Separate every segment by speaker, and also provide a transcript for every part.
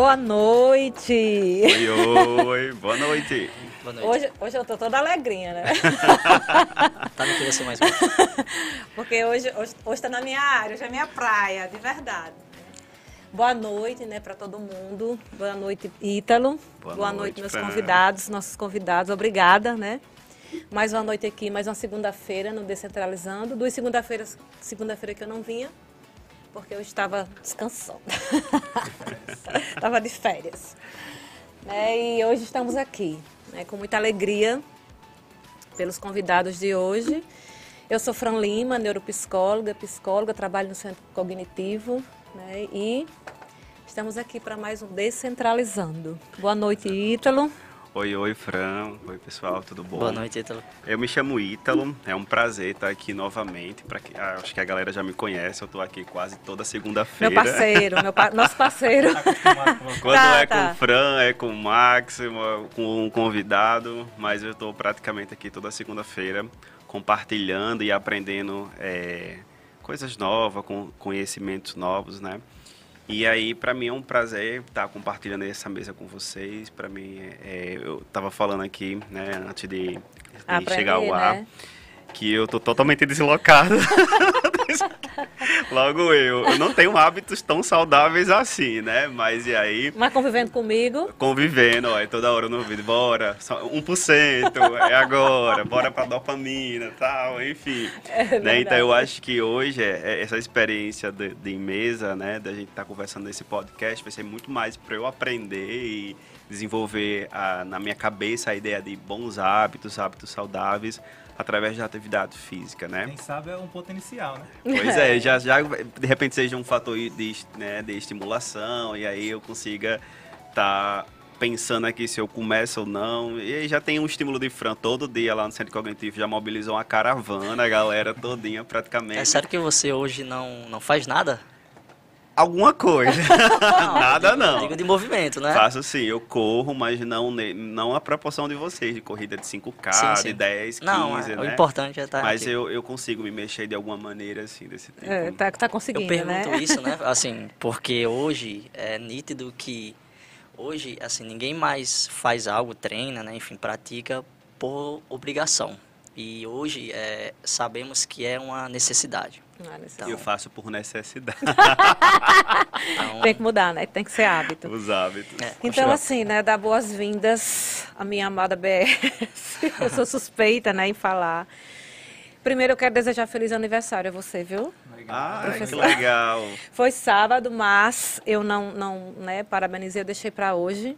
Speaker 1: Boa noite!
Speaker 2: Oi, oi, boa noite.
Speaker 3: Boa noite.
Speaker 1: Hoje, hoje eu tô toda alegrinha, né?
Speaker 3: Tá no que você mais
Speaker 1: Porque hoje, hoje, hoje tá na minha área, hoje é minha praia, de verdade. Boa noite, né, para todo mundo. Boa noite, Ítalo.
Speaker 2: Boa
Speaker 1: Boa,
Speaker 2: noite,
Speaker 1: noite, meus
Speaker 2: Fran.
Speaker 1: convidados, nossos convidados. Obrigada, né? Mais uma noite aqui, mais uma segunda-feira no Descentralizando. Duas segunda-feiras, segunda-feira que eu não vinha, porque eu estava descansando. estava de férias. Né, E hoje estamos aqui, né, com muita alegria pelos convidados de hoje. Eu sou Fran Lima, neuropsicóloga, psicóloga, trabalho no Centro Cognitivo né, e estamos aqui para mais um Descentralizando. Boa noite, Ítalo.
Speaker 2: Oi, oi, Fran. Oi, pessoal, tudo bom?
Speaker 3: Boa noite, Ítalo.
Speaker 2: Eu me chamo Ítalo, é um prazer estar aqui novamente. Pra que, ah, acho que a galera já me conhece, eu estou aqui quase toda segunda-feira.
Speaker 1: Meu parceiro, meu pa- nosso parceiro.
Speaker 2: Quando
Speaker 1: Tá,
Speaker 2: é
Speaker 1: tá.
Speaker 2: com o Fran, é com o Max, uma- com um convidado, mas eu estou praticamente aqui toda segunda-feira compartilhando e aprendendo é, coisas novas, com conhecimentos novos, né? E aí, para mim é um prazer estar compartilhando essa mesa com vocês. Para mim, é, eu estava falando aqui, né, antes de, de chegar ao ar,
Speaker 1: né?
Speaker 2: Que eu tô totalmente deslocado. Logo eu. Eu não tenho hábitos tão saudáveis assim, né? Mas e aí,
Speaker 1: Mas convivendo comigo,
Speaker 2: convivendo, ó, e toda hora no vídeo, bora, só 1%, é agora, bora pra dopamina tal, enfim. né? Então eu acho que hoje é, é essa experiência de, de mesa, né, da gente estar conversando nesse podcast, vai ser muito mais para eu aprender e desenvolver a- na minha cabeça a ideia de bons hábitos, hábitos saudáveis, através da atividade física, né?
Speaker 4: Quem sabe é um ponto inicial, né?
Speaker 2: Pois é, já, já de repente seja um fator de, né, de estimulação e aí eu consiga estar pensando aqui se eu começo ou não. E aí já tem um estímulo de Fran todo dia lá no Centro Cognitivo, já mobilizou uma caravana, a galera todinha praticamente.
Speaker 3: É sério que você hoje não, não faz nada?
Speaker 2: Alguma coisa. Nada não.
Speaker 3: Digo de movimento, né?
Speaker 2: Faço sim, eu corro, mas não, não a proporção de vocês, de corrida de 5K,
Speaker 3: Sim, sim.
Speaker 2: de 10, 15,
Speaker 3: Não, é,
Speaker 2: né?
Speaker 3: o importante é estar
Speaker 2: Mas
Speaker 3: aqui.
Speaker 2: eu, eu consigo me mexer de alguma maneira, assim, desse tipo.
Speaker 1: é, tá, tá
Speaker 3: Eu
Speaker 1: conseguindo,
Speaker 3: pergunto
Speaker 1: né?
Speaker 3: isso, né? Assim, porque hoje é nítido que hoje, assim, ninguém mais faz algo, treina, né? Enfim, pratica por obrigação. E hoje é, sabemos que é uma necessidade.
Speaker 1: Não é necessário.
Speaker 2: Eu faço por necessidade,
Speaker 3: Então,
Speaker 1: Tem que mudar, né? Tem que ser hábito.
Speaker 2: os hábitos.
Speaker 3: é,
Speaker 1: Então, assim, né, dar boas-vindas à minha amada BS. Eu sou suspeita, né, em falar. Primeiro, eu quero desejar feliz aniversário a você, viu?
Speaker 2: Ah, que legal.
Speaker 1: Foi sábado, mas eu não, não né, parabenizei, eu deixei para hoje,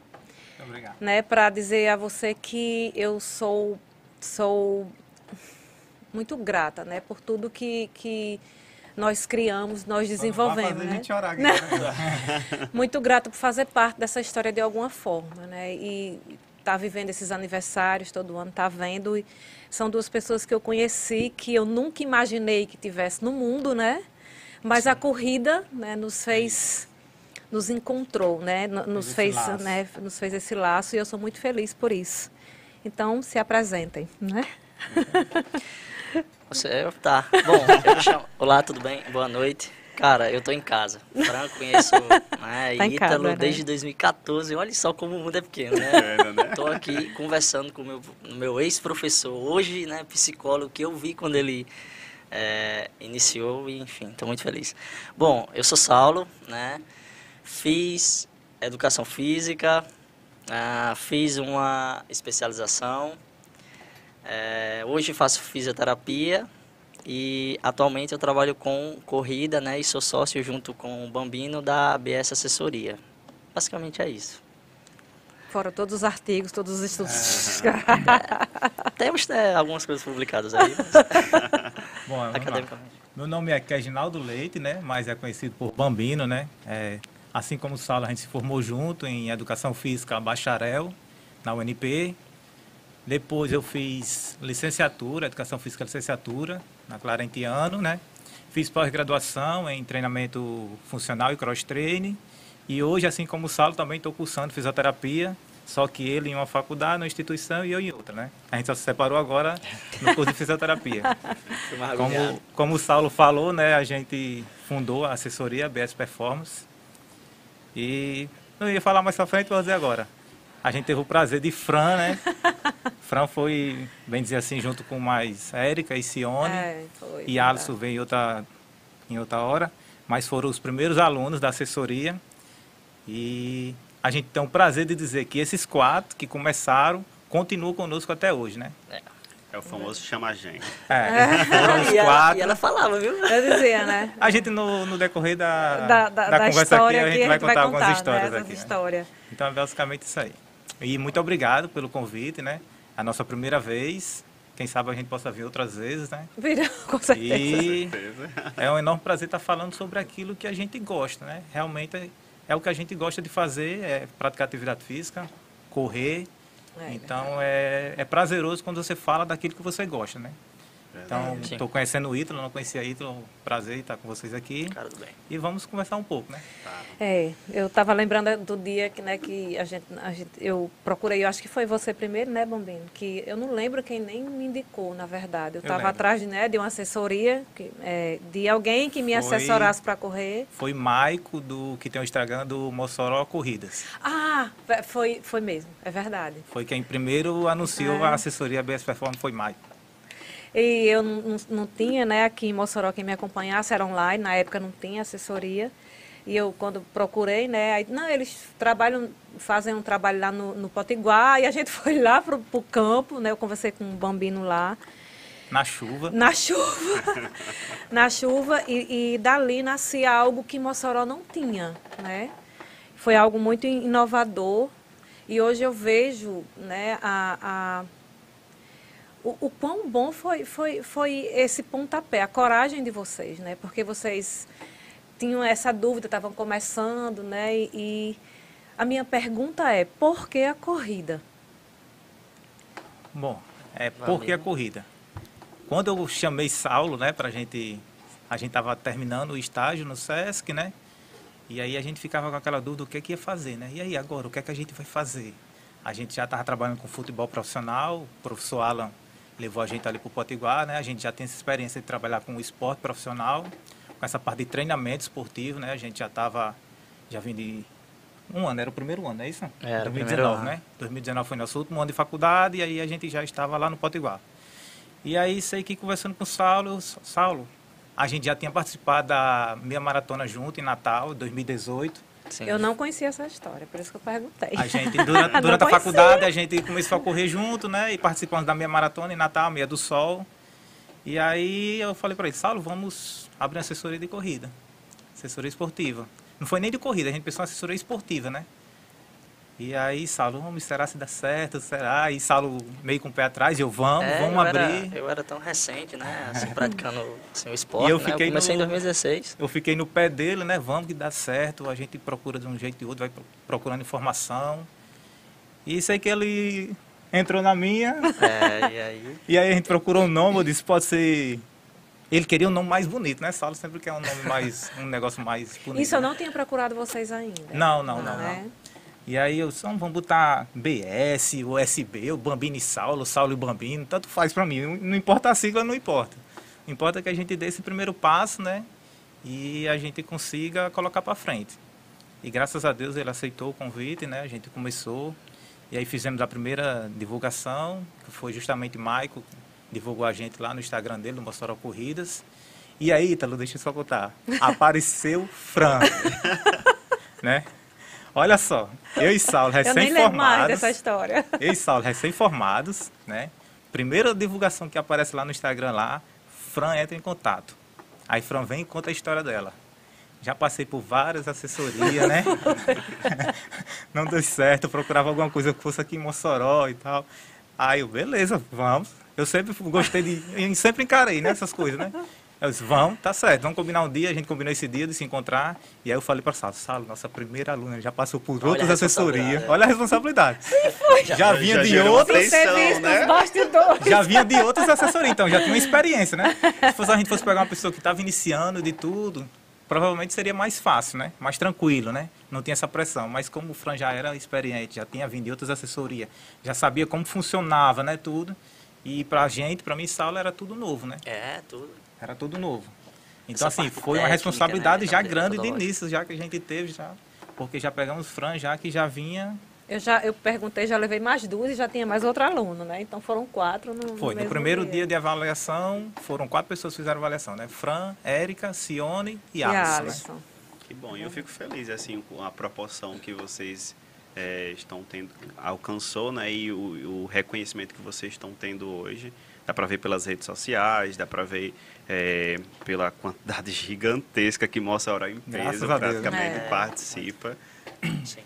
Speaker 4: obrigado.
Speaker 1: né, para dizer a você que eu sou, sou muito grata, né, por tudo que, que nós criamos, nós desenvolvemos, né?
Speaker 4: chorar né?
Speaker 1: muito grata por fazer parte dessa história de alguma forma, né? E tá vivendo esses aniversários todo ano, tá vendo. E são duas pessoas que eu conheci que eu nunca imaginei que tivesse no mundo, né? Mas a corrida, né, nos fez nos encontrou, né? Nos
Speaker 4: Fez
Speaker 1: fez,
Speaker 4: esse laço.
Speaker 1: né, nos fez esse laço e eu sou muito feliz por isso. Então, se apresentem, né?
Speaker 3: Você, tá. Bom, eu me chamo... Olá, tudo bem? Boa noite. Cara, eu tô em casa. Franco, conheço né,
Speaker 1: Tá
Speaker 3: Ítalo
Speaker 1: né?
Speaker 3: desde 2014. Olha só como o mundo é pequeno, né?
Speaker 2: É, né?
Speaker 3: Tô aqui conversando com o meu, meu ex-professor, hoje, né, psicólogo, que eu vi quando ele é, iniciou, e enfim, tô muito feliz. Bom, eu sou Saulo, né? Fiz educação física, ah, fiz uma especialização, é, hoje faço fisioterapia e atualmente eu trabalho com corrida, né? E sou sócio junto com o Bambino da ABS Assessoria. Basicamente é isso.
Speaker 1: Fora todos os artigos, todos os estudos.
Speaker 3: Temos né, algumas coisas publicadas aí, mas
Speaker 4: Bom,
Speaker 3: academicamente.
Speaker 4: Meu nome é Reginaldo Leite, né? Mas é conhecido por Bambino, né? É, assim como o Saulo, a gente se formou junto em Educação Física Bacharel, na UNP. Depois eu fiz licenciatura, Educação Física Licenciatura, na Clarentiano, né? Fiz pós-graduação em treinamento funcional e cross-training. E hoje, assim como o Saulo, também estou cursando fisioterapia, só que ele em uma faculdade, numa instituição e eu em outra, né? A gente só se separou agora no curso de fisioterapia. Como, como o Saulo falou, né, a gente fundou a assessoria BS Performance. E Não ia falar mais pra frente, vou dizer agora. A gente teve o prazer de Fran, né? Fran foi, bem dizer assim, junto com mais Érica e Cione.
Speaker 1: É, foi,
Speaker 4: e Alisson veio em outra, em outra hora. Mas foram os primeiros alunos da assessoria. E a gente tem o prazer de dizer que esses quatro que começaram continuam conosco até hoje, né?
Speaker 3: É.
Speaker 2: É o famoso chama a gente.
Speaker 4: É, foram os
Speaker 3: E ela,
Speaker 4: quatro.
Speaker 3: e ela falava, viu?
Speaker 1: Eu dizia, né?
Speaker 4: A gente, no, no decorrer da,
Speaker 1: Da, da, da
Speaker 4: conversa
Speaker 1: história
Speaker 4: aqui, a gente vai contar algumas
Speaker 1: né,
Speaker 4: histórias
Speaker 1: essas
Speaker 4: aqui. né? Então, é basicamente isso aí. E muito obrigado pelo convite, né? A nossa primeira vez. Quem sabe a gente possa vir outras vezes, né?
Speaker 1: Vira, com certeza.
Speaker 4: E
Speaker 2: Certeza.
Speaker 4: é um enorme prazer estar falando sobre aquilo que a gente gosta, né? Realmente é, é o que a gente gosta de fazer, é praticar atividade física, correr.
Speaker 1: É,
Speaker 4: então é, é prazeroso quando você fala daquilo que você gosta, né? Então, estou conhecendo o Ítalo, não conhecia Ítalo, prazer estar com vocês aqui.
Speaker 3: Cara do bem.
Speaker 4: E vamos conversar um pouco, né?
Speaker 1: É, eu estava lembrando do dia que, né, que a gente, a gente, eu procurei, eu acho que foi você primeiro, né, Bombino? Que eu não lembro quem nem me indicou, na verdade. Eu estava atrás de, né, de uma assessoria, que, é, de alguém que me
Speaker 4: Foi-
Speaker 1: assessorasse para correr.
Speaker 4: Foi Maico, do, que tem o Instagram do Mossoró Corridas.
Speaker 1: Ah, ve- foi, foi mesmo, é verdade.
Speaker 4: Foi quem primeiro anunciou
Speaker 1: É.
Speaker 4: a assessoria BS Performance, foi Maico.
Speaker 1: E eu não, não- tinha, né, aqui em Mossoró quem me acompanhasse, era online, na época não tinha assessoria. E eu, quando procurei, né, aí, não, eles trabalham, fazem um trabalho lá no, no Potiguar, e a gente foi lá pro, pro campo, né, eu conversei com um bambino lá,
Speaker 4: Na chuva.
Speaker 1: na chuva, na chuva, e, e dali nascia algo que Mossoró não tinha, né. Foi algo muito inovador, e hoje eu vejo, né, a- a o, o quão bom foi, foi, foi esse pontapé, a coragem de vocês, né? Porque vocês tinham essa dúvida, estavam começando, né? E, e a minha pergunta é, por que a corrida?
Speaker 4: Bom, é
Speaker 3: Valeu.
Speaker 4: porque a corrida. Quando eu chamei Saulo, né, pra gente. A gente tava terminando o estágio no SESC, né? E aí a gente ficava com aquela dúvida do que, que ia fazer, né? E aí agora, o que é que a gente vai fazer? A gente já estava trabalhando com futebol profissional, o professor Alan levou a gente ali para o Potiguar, né? A gente já tem essa experiência de trabalhar com o esporte profissional, com essa parte de treinamento esportivo, né? A gente já estava, já vindo de um ano, era o primeiro ano, é isso?
Speaker 3: Era o
Speaker 4: 2019,
Speaker 3: primeiro ano.
Speaker 4: né? 2019 foi nosso último ano de faculdade e aí a gente já estava lá no Potiguar. E aí, sei que conversando com o Saulo, Saulo, a gente já tinha participado da meia maratona junto em Natal, 2018.
Speaker 3: Sim.
Speaker 1: Eu não conhecia essa história, por isso que eu perguntei.
Speaker 4: A gente, durante, durante a faculdade, a gente começou a correr junto, né? E participamos da meia maratona em Natal, meia do Sol. E aí eu falei para ele, Saulo, vamos abrir uma assessoria de corrida. Assessoria esportiva. Não foi nem de corrida, a gente pensou em assessoria esportiva, né? E aí, Saulo, vamos, será se dá certo? Será? E Saulo meio com o pé atrás, eu, vamos,
Speaker 3: É,
Speaker 4: vamos
Speaker 3: eu
Speaker 4: abrir.
Speaker 3: Era, eu era tão recente, né? Assim, praticando assim, o esporte.
Speaker 4: E eu
Speaker 3: né?
Speaker 4: fiquei
Speaker 3: eu comecei
Speaker 4: no-
Speaker 3: em 2016.
Speaker 4: Eu fiquei no pé dele, né? Vamos que dá certo, a gente procura de um jeito e outro, vai pro- procurando informação. E sei que ele entrou na minha,
Speaker 3: É, e aí.
Speaker 4: e aí a gente procurou um nome, eu disse, pode ser. Ele queria um nome mais bonito, né? Saulo sempre quer um nome mais. um negócio mais bonito.
Speaker 1: Isso eu
Speaker 4: né?
Speaker 1: não tinha procurado vocês ainda.
Speaker 4: Não, não, não,
Speaker 1: né?
Speaker 4: E aí eu "Não, vamos botar BS, USB, o Bambino e Saulo, Saulo e Bambino, tanto faz pra mim. Não, importa a sigla, não importa. Importa que a gente dê esse primeiro passo, né? E a gente consiga colocar pra frente. E graças a Deus ele aceitou o convite, né? A gente começou. E aí fizemos a primeira divulgação, que foi justamente Maico, divulgou a gente lá no Instagram dele, no Mossoró Corridas. E aí, Ítalo, deixa eu só contar. Apareceu Fran. né? Olha só, eu e Saulo
Speaker 1: Eu nem lembro mais
Speaker 4: recém-formados.
Speaker 1: dessa história.
Speaker 4: Eu e Saulo recém-formados, né? Primeira divulgação que aparece lá no Instagram lá, Fran entra em contato. Aí Fran vem e conta a história dela. Já passei por várias assessorias, né? Não deu certo, procurava alguma coisa que fosse aqui em Mossoró e tal. Aí eu, beleza, vamos. Eu sempre gostei de. Eu sempre encarei, né? Essas coisas, né? Eu disse, vamos, tá certo, vamos combinar um dia, a gente combinou esse dia de se encontrar. E aí eu falei para Salo, Salo, nossa primeira aluna já passou por
Speaker 3: Olha
Speaker 4: outras
Speaker 3: a
Speaker 4: assessorias. Olha a responsabilidade. Já vinha
Speaker 2: Já
Speaker 4: de outras.
Speaker 2: né?
Speaker 4: Já vinha de outras assessorias, então já tinha uma experiência, né? Se fosse, a gente fosse pegar uma pessoa que estava iniciando de tudo, provavelmente seria mais fácil, né? Mais tranquilo, né? Não tinha essa pressão. Mas como o Fran já era experiente, já tinha vindo de outras assessorias, já sabia como funcionava, né? Tudo. E pra gente, pra mim, Saulo era tudo novo, né?
Speaker 3: É, tudo.
Speaker 4: Era tudo novo. Então,
Speaker 3: Essa
Speaker 4: assim, foi uma
Speaker 3: técnica,
Speaker 4: responsabilidade
Speaker 3: né,
Speaker 4: já grande de início, já que a gente teve já porque já pegamos Fran já que já vinha
Speaker 1: Eu já eu perguntei, já levei mais duas e já tinha mais outro aluno, né? Então foram quatro no,
Speaker 4: Foi, no
Speaker 1: mesmo
Speaker 4: primeiro dia de avaliação, foram quatro pessoas que fizeram avaliação, né? Fran, Érica, Cione e
Speaker 1: E
Speaker 4: Alisson. né?
Speaker 1: Alisson.
Speaker 2: Que bom, e eu fico feliz assim com a proporção que vocês é, estão tendo, alcançou, né? E o, o reconhecimento que vocês estão tendo hoje. Dá para ver pelas redes sociais, dá para ver é, pela quantidade gigantesca que mostra a hora
Speaker 4: Graças
Speaker 2: empresa praticamente
Speaker 1: É.
Speaker 2: participa.
Speaker 3: Sim.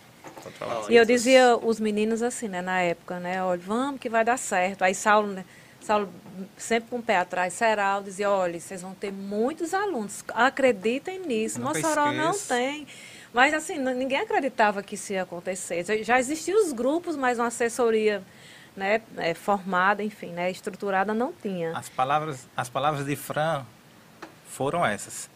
Speaker 1: E eu dizia os meninos assim, né, na época, né, olha, vamos que vai dar certo. Aí Saulo, né, Saulo sempre com o pé atrás, Serral, dizia, olha, vocês vão ter muitos alunos, acreditem nisso.
Speaker 4: Nunca
Speaker 1: Mossoró não tem. Mas assim, ninguém acreditava que isso ia acontecer. Já existiam os grupos, mas uma assessoria né, é, formada, enfim, né, estruturada não tinha.
Speaker 4: As palavras, as palavras de Fran foram essas.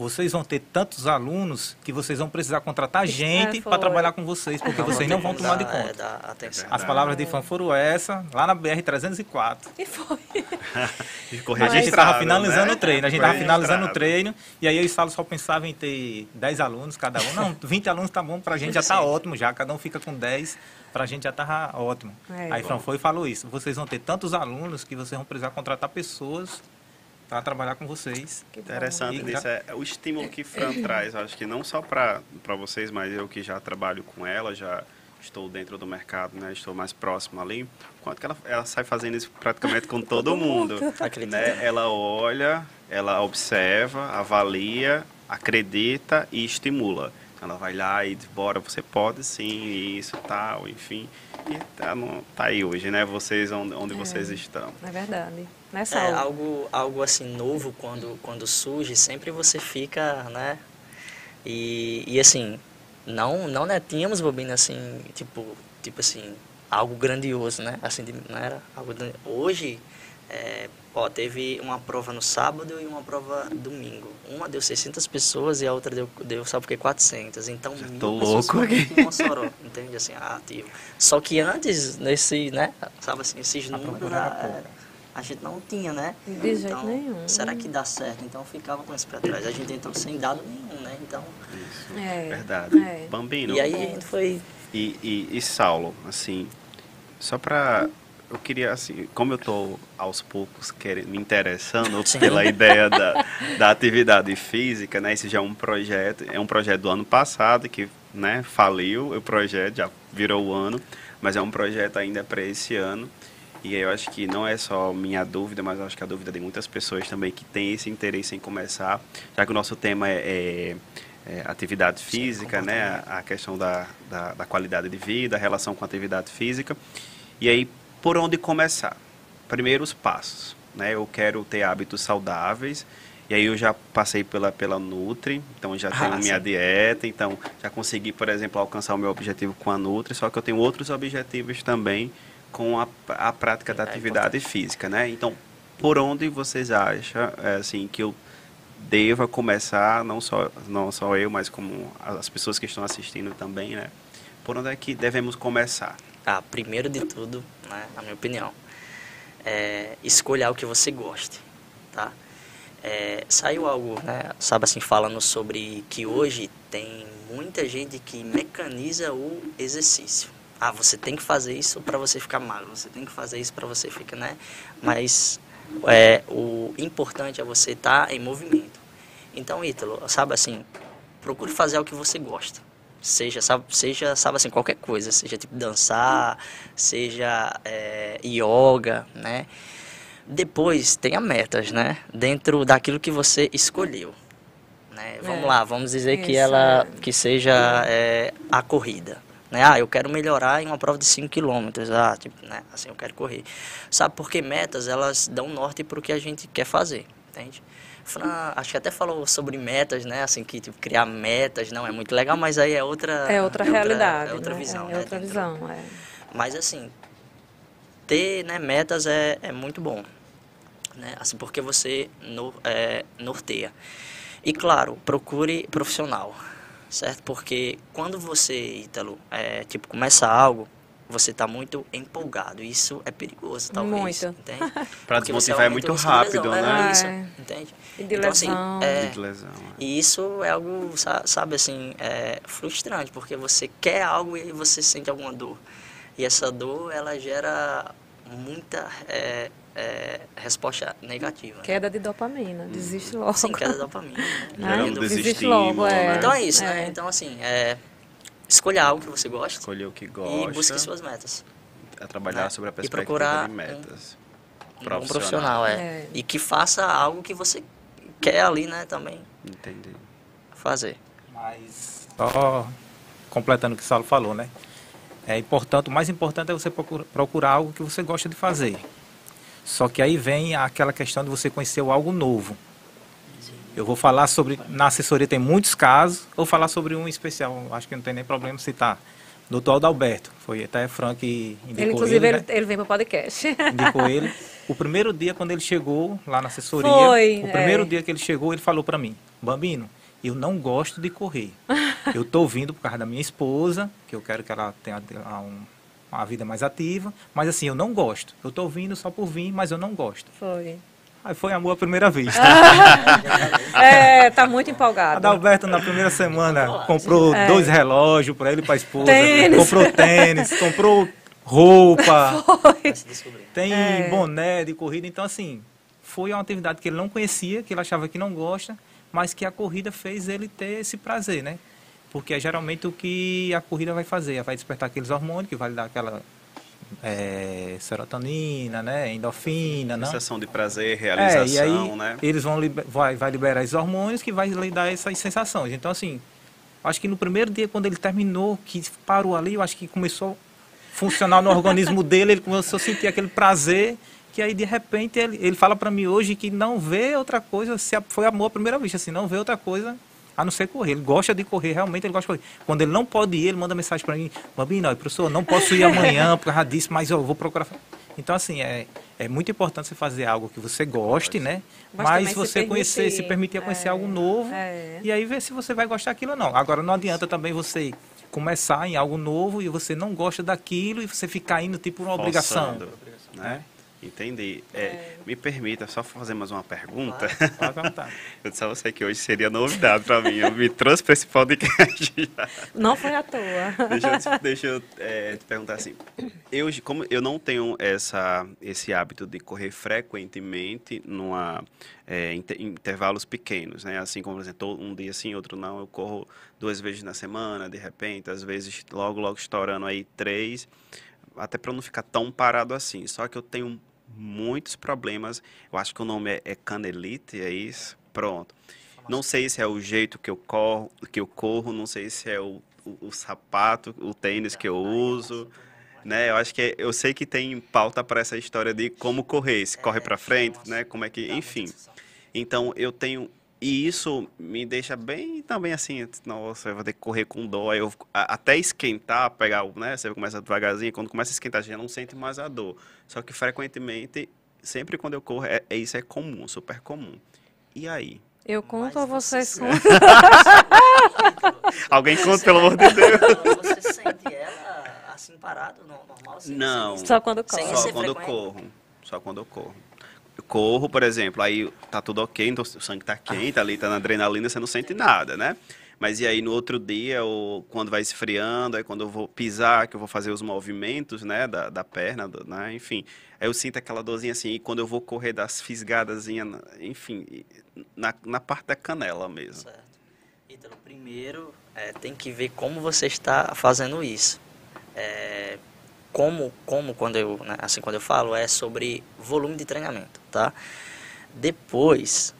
Speaker 4: Vocês vão ter tantos alunos que vocês vão precisar contratar gente
Speaker 1: É,
Speaker 4: para trabalhar com vocês, porque vocês não vão tomar de
Speaker 3: é,
Speaker 4: conta.
Speaker 3: atenção.
Speaker 4: As palavras de Fran foram essas, lá na BR-304.
Speaker 1: E foi.
Speaker 4: A gente estava finalizando
Speaker 2: né?
Speaker 4: o treino, a gente estava finalizando o treino, e aí eu e o Saulo só pensava em ter 10 alunos cada um. Não, 20 alunos tá bom, pra gente já tá
Speaker 3: Sim.
Speaker 4: ótimo já, cada um fica com 10, pra gente já tá ótimo.
Speaker 1: É.
Speaker 4: aí Fran foi e falou isso, vocês vão ter tantos alunos que vocês vão precisar contratar pessoas para trabalhar com vocês.
Speaker 1: Que.
Speaker 2: Interessante disso é o estímulo que Fran traz. Acho que não só para vocês, mas eu que já trabalho com ela, já estou dentro do mercado, né? Estou mais próximo ali. Quanto que ela, ela sai fazendo isso praticamente com todo mundo.
Speaker 3: Acredito.
Speaker 2: Né? Ela olha, ela observa, avalia, acredita e estimula. Ela vai lá e diz, bora, você pode sim, isso, tal, enfim. E tá, no- tá aí hoje, né? Vocês, onde, onde vocês estão.
Speaker 1: É verdade. Né,
Speaker 3: É, algo, algo assim novo quando, quando surge, sempre você fica, né? E, e assim, não, não né, tínhamos bobina assim, tipo, tipo assim, algo grandioso, né? Assim, não era algo Hoje, é, ó, teve uma prova no sábado e uma prova domingo. Uma deu 600 pessoas e a outra deu, deu sabe o que, 400. Então,
Speaker 2: Já
Speaker 3: mil
Speaker 2: tô louco aqui.
Speaker 3: em Mossoró, entende? Assim, ativo. Só que antes, nesse, né, sabe assim, esses
Speaker 4: A
Speaker 3: números,
Speaker 4: pouca.
Speaker 3: a gente não tinha, né?
Speaker 1: De jeito
Speaker 3: Então,
Speaker 1: nenhum.
Speaker 3: Será que dá certo? Então ficava com esse pé atrás. A gente entrou sem dado nenhum, né? Então,
Speaker 2: Isso.
Speaker 1: É,
Speaker 2: Verdade.
Speaker 1: é.
Speaker 2: Bambino.
Speaker 3: e aí a gente foi
Speaker 2: E, e, e Saulo, assim, só pra. Eu queria, assim, como eu tô aos poucos querendo, me interessando
Speaker 3: Sim.
Speaker 2: pela ideia da, da atividade física, né? Esse já é um projeto, é um projeto do ano passado que, né, faliu o projeto, já virou o ano, mas é um projeto ainda para esse ano. E eu acho que não é só minha dúvida, mas acho que a dúvida de muitas pessoas também que têm esse interesse em começar, já que o nosso tema é, é, é atividade física, né? A, a questão da, da, da qualidade de vida, a relação com a atividade física. E aí, por onde começar? Primeiros passos, né? Eu quero ter hábitos saudáveis. E aí eu já passei pela, pela Nutri, então já tenho
Speaker 3: Ah,
Speaker 2: minha
Speaker 3: sim.
Speaker 2: dieta, então já consegui, por exemplo, alcançar o meu objetivo com a Nutri, só que eu tenho outros objetivos também com a, a prática da
Speaker 3: É
Speaker 2: atividade física, né? Então, por onde vocês acham, é, assim, que eu deva começar, não só, não só eu, mas como as pessoas que estão assistindo também, né? Por onde é que devemos começar?
Speaker 3: Primeiro de tudo, né, na minha opinião, é escolher o que você goste, tá? É, saiu algo, né, sabe assim, falando sobre que hoje tem muita gente que mecaniza o exercício. Ah, você tem que fazer isso para você ficar magro, você tem que fazer isso para você ficar, né? Mas é, o importante é você estar em movimento. Então, Ítalo, sabe assim, procure fazer o que você gosta. Seja, sabe, seja, sabe assim, qualquer coisa. Seja, tipo, dançar, seja é, yoga, né? Depois, tenha metas, né? Dentro daquilo que você escolheu. Né? Vamos
Speaker 1: É.
Speaker 3: lá, vamos dizer que ela,
Speaker 1: é.
Speaker 3: que seja é, a corrida. Né? Ah, eu quero melhorar em uma prova de 5 km. Ah, tipo, né? Assim, eu quero correr. Sabe, porque metas, elas dão norte para o que a gente quer fazer, entende? Fran, acho que até falou sobre metas, né? Assim, que tipo, criar metas não é muito legal, mas aí é outra...
Speaker 1: É outra realidade.
Speaker 3: É outra
Speaker 1: né?
Speaker 3: visão,
Speaker 1: É
Speaker 3: né?
Speaker 1: outra
Speaker 3: Dentro-
Speaker 1: visão, é.
Speaker 3: Mas assim, ter né, metas é, é muito bom. Né? Assim, porque você no, é, norteia. E claro, procure profissional, certo? Porque quando você, Ítalo, é, tipo, começa algo, você está muito empolgado. Isso é perigoso, talvez.
Speaker 1: Muito.
Speaker 3: Entende?
Speaker 2: Pra
Speaker 3: Porque você
Speaker 2: desmotivar é
Speaker 3: aumenta
Speaker 2: muito rápido,
Speaker 3: lesão,
Speaker 2: né?
Speaker 3: É isso,
Speaker 1: É.
Speaker 3: entende?
Speaker 1: E de
Speaker 3: então, assim,
Speaker 1: lesão.
Speaker 3: é,
Speaker 2: De lesão. é.
Speaker 3: e isso é algo, sa- sabe, assim, é frustrante, porque você quer algo e você sente alguma dor. E essa dor, ela gera muita é, é, resposta negativa. né?
Speaker 1: Queda de dopamina, desiste logo.
Speaker 3: Sim, queda de dopamina. né?
Speaker 1: Desiste logo, é.
Speaker 2: né?
Speaker 3: Então é isso,
Speaker 1: É.
Speaker 3: né? Então, assim, é, escolha algo que você gosta
Speaker 2: Escolher o que
Speaker 3: e
Speaker 2: gosta.
Speaker 3: busque suas metas.
Speaker 2: a trabalhar
Speaker 3: né?
Speaker 2: sobre a
Speaker 3: E
Speaker 2: perspectiva
Speaker 3: procurar
Speaker 2: de metas.
Speaker 3: Um bom profissional, é.
Speaker 1: É.
Speaker 3: E que faça algo que você quer ali, né, também
Speaker 2: Entendi.
Speaker 3: fazer.
Speaker 4: Mas só completando o que o Saulo falou, né? É importante, o mais importante é você procura- procurar algo que você gosta de fazer. Só que aí vem aquela questão de você conhecer algo novo. Eu vou falar sobre, na assessoria tem muitos casos, vou falar sobre um especial, acho que não tem nem problema citar. Doutor Adalberto, foi até Frank indicou
Speaker 1: Ele, inclusive,
Speaker 4: ele, né?
Speaker 1: ele vem para o podcast.
Speaker 4: indicou ele. O primeiro dia, quando ele chegou lá na assessoria,
Speaker 1: Foi,
Speaker 4: o primeiro
Speaker 1: é.
Speaker 4: dia que ele chegou, ele falou para mim, Bambino, eu não gosto de correr. eu tô vindo por causa da minha esposa, que eu quero que ela tenha um- uma vida mais ativa, mas assim, eu não gosto. Eu tô vindo só por vir, mas eu não gosto.
Speaker 1: Foi.
Speaker 4: Aí foi amor à primeira vista.
Speaker 1: É, tá muito empolgado.
Speaker 4: Adalberto, na primeira semana, comprou
Speaker 1: É.
Speaker 4: dois relógios para ele e para a esposa.
Speaker 1: Tênis.
Speaker 4: Comprou tênis, comprou roupa.
Speaker 3: Descobrir.
Speaker 4: Tem
Speaker 1: É.
Speaker 4: boné de corrida, então assim, foi uma atividade que ele não conhecia, que ele achava que não gosta, mas que a corrida fez ele ter esse prazer, né? Porque é geralmente o que a corrida vai fazer, vai despertar aqueles hormônios que vai dar aquela é, serotonina, né? Endorfina, não?
Speaker 2: Sensação de prazer,
Speaker 4: É,
Speaker 2: realização,
Speaker 4: e aí
Speaker 2: né?
Speaker 4: eles vão vai, vai liberar esses hormônios que vai lhe dar essas sensações. Então assim, acho que no primeiro dia quando ele terminou, que parou ali, eu acho que começou a funcionar no organismo dele, ele começou a sentir aquele prazer que aí de repente ele, ele fala para mim hoje que não vê outra coisa, se a- foi amor à primeira vista, assim, não vê outra coisa a não ser correr. Ele gosta de correr, realmente ele gosta de correr. Quando ele não pode ir, ele manda mensagem para mim, Bambino, ó, professor, não posso ir amanhã por causa disso, mas eu vou procurar. Então, assim, é, é muito importante você fazer algo que você goste, né?
Speaker 1: Mas
Speaker 4: Mas,
Speaker 1: também se
Speaker 4: você conhecer, se
Speaker 1: permitir.
Speaker 4: permitir a conhecer
Speaker 1: É,
Speaker 4: algo novo
Speaker 1: é.
Speaker 4: e aí ver se você vai gostar daquilo ou não. Agora, não adianta também você começar em algo novo e você não gosta daquilo e você ficar indo tipo uma obrigação.
Speaker 2: Forçando, né? Entendi. É, Me permita só fazer mais uma pergunta.
Speaker 4: À vontade.
Speaker 2: Eu disse a você que hoje seria novidade para mim. Eu me trouxe para esse podcast já.
Speaker 1: Não foi à toa.
Speaker 2: Deixa eu, te, deixa eu, é, te perguntar assim. Eu, como eu não tenho essa, esse hábito de correr frequentemente numa, é, inter- intervalos pequenos, né? Assim como, por exemplo, um dia sim, outro não. Eu corro duas vezes na semana, de repente, às vezes logo, logo estourando aí três. Até para não ficar tão parado assim. Só que eu tenho muitos problemas. Eu acho que o nome é, é canelite, é isso? Pronto. Não sei se é o jeito que eu corro, que eu corro, não sei se é o, o, o sapato, o tênis que eu uso, né? Eu acho que é- eu sei que tem pauta para essa história de como correr, se corre para frente, né? Como é que, enfim. Então eu tenho e isso me deixa bem também assim, nossa, eu vou ter que correr com dor, aí eu a- até esquentar, pegar, o, né? Você começa devagarzinho, quando começa a esquentar, já não sente mais a dor. Só que frequentemente, sempre quando eu corro, é, é- isso é comum, super comum. E aí?
Speaker 1: Eu conto
Speaker 3: Mas
Speaker 1: ou vocês
Speaker 3: você-
Speaker 1: contam?
Speaker 2: Alguém conta, pelo amor de Deus.
Speaker 3: Você sente ela assim parado, no- normal? Assim,
Speaker 2: Não.
Speaker 3: sem-
Speaker 1: Só quando
Speaker 3: Sem
Speaker 1: corre.
Speaker 2: Só quando eu
Speaker 3: frequente?
Speaker 2: corro. Só quando eu corro. Corro, por exemplo, aí tá tudo ok, então o sangue tá quente ali, tá na adrenalina, você não sente nada, né? Mas e aí no outro dia, ou quando vai esfriando, aí quando eu vou pisar, que eu vou fazer os movimentos, né, da, da perna, do- né, enfim, aí eu sinto aquela dorzinha assim, e quando eu vou correr das fisgadazinhas, enfim, na, na parte da canela mesmo.
Speaker 3: Certo. Ítalo, primeiro é, tem que ver como você está fazendo isso. É, como, como quando eu, né, assim quando eu falo, é sobre volume de treinamento, tá? Depois,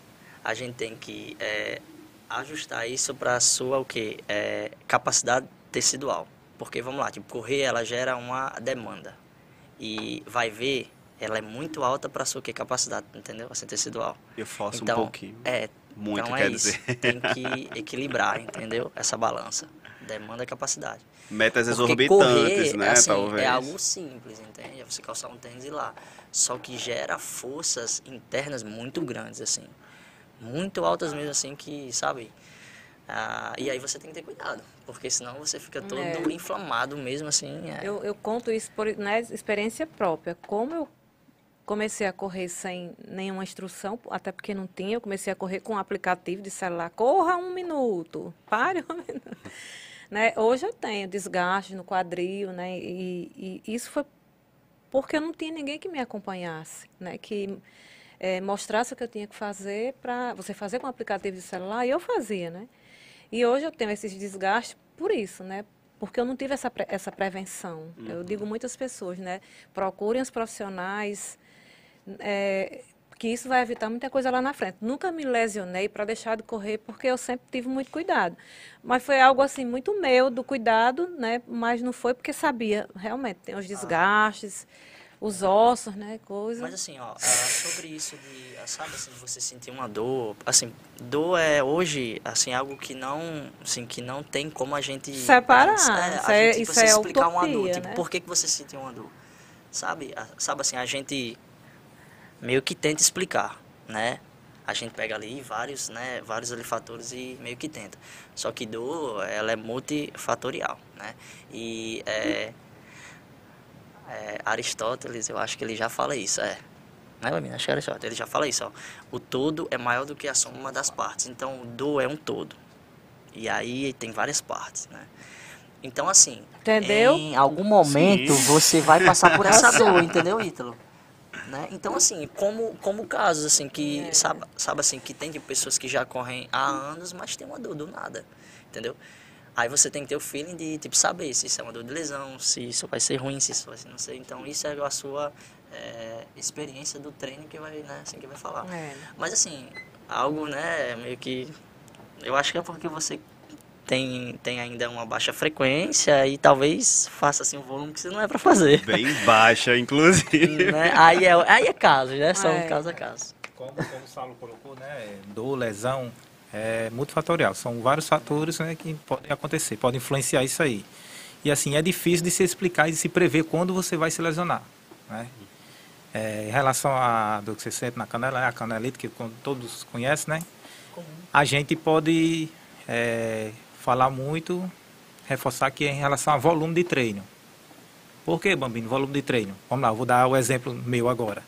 Speaker 3: a gente tem que é, ajustar isso para a sua o quê? É, capacidade tecidual. Porque, vamos lá, tipo, correr, ela gera uma demanda. E vai ver, ela é muito alta para a sua o quê? capacidade, entendeu? Assim, tecidual.
Speaker 2: Eu forço
Speaker 3: Então,
Speaker 2: um pouquinho.
Speaker 3: É,
Speaker 2: Muito,
Speaker 3: então
Speaker 2: quer
Speaker 3: é isso.
Speaker 2: dizer.
Speaker 3: Tem que equilibrar, entendeu? Essa balança. Demanda capacidade.
Speaker 2: Metas
Speaker 3: Porque
Speaker 2: exorbitantes,
Speaker 3: correr,
Speaker 2: né,
Speaker 3: assim,
Speaker 2: talvez.
Speaker 3: É algo simples, entende? É você calçar um tênis e lá. Só que gera forças internas muito grandes, assim. Muito altas mesmo, assim, que, sabe? Ah, e aí você tem que ter cuidado, porque senão você fica todo
Speaker 1: É.
Speaker 3: inflamado mesmo assim. é.
Speaker 1: Eu, eu conto isso por né, experiência própria. Como eu comecei a correr sem nenhuma instrução, até porque não tinha, eu comecei a correr com um aplicativo de celular. Corra um minuto, pare um minuto. Né? Hoje eu tenho desgaste no quadril, né? E, e isso foi porque eu não tinha ninguém que me acompanhasse, né? Que eh, mostrasse o que eu tinha que fazer para você fazer com o aplicativo de celular, e eu fazia, né? E hoje eu tenho esses desgastes por isso, né? Porque eu não tive essa, pre- essa prevenção. Eu digo muitas pessoas, né? Procurem os profissionais, é, que isso vai evitar muita coisa lá na frente. Nunca me lesionei para deixar de correr, porque eu sempre tive muito cuidado. Mas foi algo assim muito meu do cuidado, né? Mas não foi porque sabia, realmente, tem os desgastes, os ossos, né? Coisa.
Speaker 3: Mas assim, ó, ah, sobre isso de, ah, sabe assim, de você sentir uma dor, assim, dor é hoje, assim, algo que não, assim, que não tem como a gente...
Speaker 1: Separar,
Speaker 3: gente, a
Speaker 1: isso é-
Speaker 3: gente,
Speaker 1: isso
Speaker 3: você
Speaker 1: é
Speaker 3: explicar uma dor,
Speaker 1: utopia,
Speaker 3: tipo,
Speaker 1: né?
Speaker 3: por que, que você sentiu uma dor? Sabe? Ah, Sabe assim, a gente meio que tenta explicar, né? A gente pega ali vários, né, vários ali fatores e meio que tenta. Só que dor, ela é multifatorial, né? E é, é, Aristóteles, eu acho que ele já fala isso, é. Né, Lamina? Acho que é Aristóteles, ele já fala isso, ó. O todo é maior do que a soma das partes. Então, o do é um todo. E aí tem várias partes, né? Então, assim...
Speaker 1: Entendeu?
Speaker 3: Em algum momento
Speaker 2: Sim.
Speaker 3: você vai passar por essa dor, entendeu, Ítalo? Né? Então, assim, como, como casos, assim, que,
Speaker 1: É.
Speaker 3: sabe, sabe, assim, que tem de pessoas que já correm há anos, mas tem uma dor do nada, entendeu? Aí você tem que ter o feeling de, tipo, saber se isso é uma dor de lesão, se isso vai ser ruim, se isso vai ser não sei. Então, isso é a sua é, experiência do treino que vai, né, assim, que vai falar.
Speaker 1: É.
Speaker 3: Mas, assim, algo, né, meio que... Eu acho que é porque você tem, tem ainda uma baixa frequência e talvez faça, assim, um volume que você não é pra fazer.
Speaker 2: Bem baixa, inclusive.
Speaker 3: né? aí, é, aí é caso, né? Só
Speaker 1: É.
Speaker 3: um caso a caso.
Speaker 4: Como, como o Saulo colocou, né, dor, lesão, é multifatorial. São vários fatores né, que podem acontecer, podem influenciar isso aí. E assim, é difícil de se explicar e de se prever quando você vai se lesionar. Né? É, em relação à dor que você sente na canela, né, a canelite, que todos conhecem, né? A gente pode é, falar muito, reforçar que é em relação a volume de treino. Por que, Bambino, volume de treino? Vamos lá, eu vou dar o exemplo meu agora.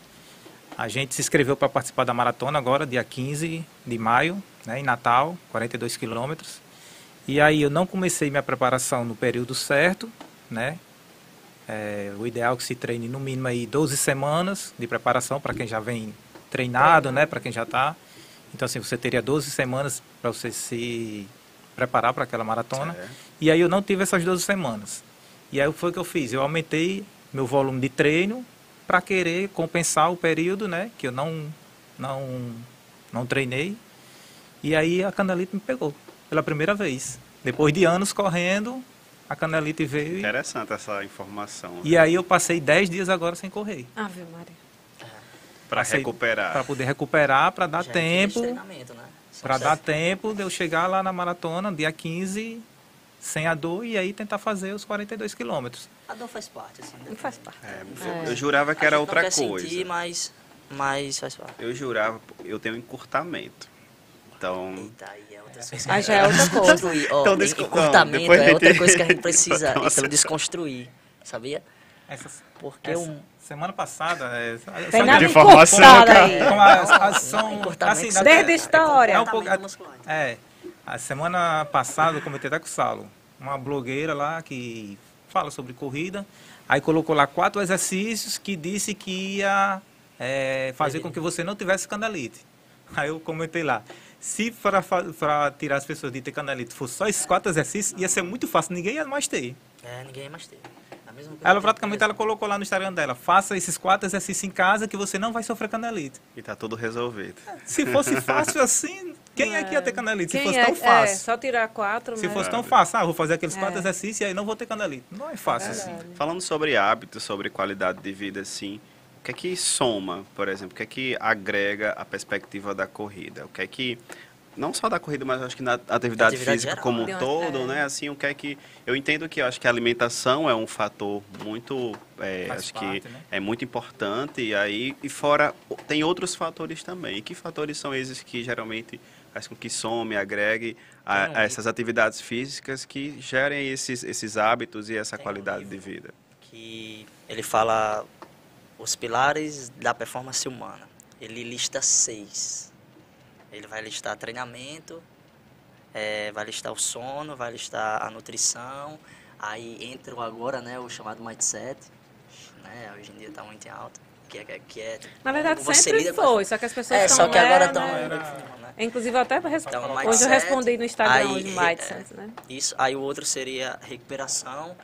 Speaker 4: A gente se inscreveu para participar da maratona agora, dia 15 de maio, né, em Natal, 42 quilômetros. E aí eu não comecei minha preparação no período certo, né? É, o ideal é que se treine no mínimo aí 12 semanas de preparação para quem já vem treinado, né? Para quem já está. Então assim, você teria 12 semanas para você se preparar para aquela maratona.
Speaker 2: Certo.
Speaker 4: E aí eu não tive essas 12 semanas. E aí foi o que eu fiz, eu aumentei meu volume de treino para querer compensar o período, né, que eu não não não treinei. E aí a canelite me pegou pela primeira vez. Depois de anos correndo, a canelite veio e,
Speaker 2: Interessante essa informação.
Speaker 4: e aí eu passei 10 dias agora sem correr.
Speaker 1: Ave Maria.
Speaker 2: Para recuperar.
Speaker 4: Para poder recuperar, para dar
Speaker 3: Já é
Speaker 4: tempo,
Speaker 3: treinamento, né?
Speaker 4: Para dar tempo de eu chegar lá na maratona dia 15 sem a dor e aí tentar fazer os 42 quilômetros.
Speaker 3: A dor faz parte, assim. né?
Speaker 1: Não faz parte.
Speaker 2: É,
Speaker 1: É.
Speaker 2: Eu jurava que era outra
Speaker 3: quer
Speaker 2: coisa.
Speaker 3: Sentir, mas, mas faz parte.
Speaker 2: Eu jurava, eu tenho encurtamento. Então,
Speaker 3: Eita, aí é outra coisa.
Speaker 1: Aí já é outra coisa.
Speaker 3: Desconstruir. Ó,
Speaker 2: Então, desco-
Speaker 3: encurtamento
Speaker 2: não,
Speaker 3: é outra coisa que a gente precisa então, desconstruir, sabia?
Speaker 4: Essa,
Speaker 3: Porque
Speaker 4: essa
Speaker 3: um...
Speaker 4: semana passada... É,
Speaker 1: Tem nada
Speaker 2: de informação,
Speaker 1: aí.
Speaker 4: as- as são, assim,
Speaker 1: Desde a história.
Speaker 4: É um pouco, é, a semana passada eu comentei até com o Saulo, uma blogueira lá que fala sobre corrida, aí colocou lá quatro exercícios que disse que ia é, fazer com que você não tivesse canalite. Aí eu comentei lá, se para tirar as pessoas de ter canalite fosse só esses quatro exercícios, ia ser muito fácil, ninguém ia mais ter.
Speaker 3: É, ninguém mais teve. Coisa
Speaker 4: Ela praticamente ela colocou lá no Instagram dela, faça esses quatro exercícios em casa que você não vai sofrer canalite.
Speaker 2: e tá tudo resolvido.
Speaker 4: Se fosse fácil assim, quem é que ia ter canalite? Se
Speaker 1: Quem
Speaker 4: fosse
Speaker 1: é-
Speaker 4: tão fácil.
Speaker 1: É, só tirar quatro,
Speaker 4: Se
Speaker 1: né?
Speaker 4: fosse tão fácil, ah, vou fazer aqueles quatro
Speaker 1: É.
Speaker 4: exercícios e aí não vou ter canalite. Não é fácil assim.
Speaker 2: Falando sobre hábitos, sobre qualidade de vida, assim, o que é que soma, por exemplo, o que é que agrega a perspectiva da corrida? O que é que, não só da corrida, mas acho que na atividade,
Speaker 3: Atividade
Speaker 2: física
Speaker 3: geral,
Speaker 2: como um todo,
Speaker 1: É.
Speaker 2: né? Assim, o que é que, eu entendo que eu acho que a alimentação é um fator muito, é, acho
Speaker 4: parte,
Speaker 2: que
Speaker 4: né?
Speaker 2: é muito importante, e aí, e fora, tem outros fatores também. E que fatores são esses que geralmente faz com que some, agregue a,
Speaker 3: um
Speaker 2: a essas atividades físicas que gerem esses, esses hábitos e essa
Speaker 3: Tem um
Speaker 2: qualidade de
Speaker 3: livro.
Speaker 2: vida.
Speaker 3: que ele fala os pilares da performance humana. Ele lista seis. Ele vai listar treinamento, eh, vai listar o sono, vai listar a nutrição. Aí entra o agora, né, o chamado mindset, né, hoje em dia está muito em alta, que é, que é
Speaker 1: Na verdade, sempre
Speaker 3: lida com
Speaker 1: foi, só que as pessoas
Speaker 3: É,
Speaker 1: estão
Speaker 3: só que agora
Speaker 1: é,
Speaker 3: estão
Speaker 1: né?
Speaker 3: né?
Speaker 1: Inclusive, eu até resp...
Speaker 3: Então,
Speaker 1: hoje eu respondi no Instagram
Speaker 3: aí,
Speaker 1: hoje,
Speaker 3: é,
Speaker 1: mindset, né?
Speaker 3: Isso, aí o outro seria recuperação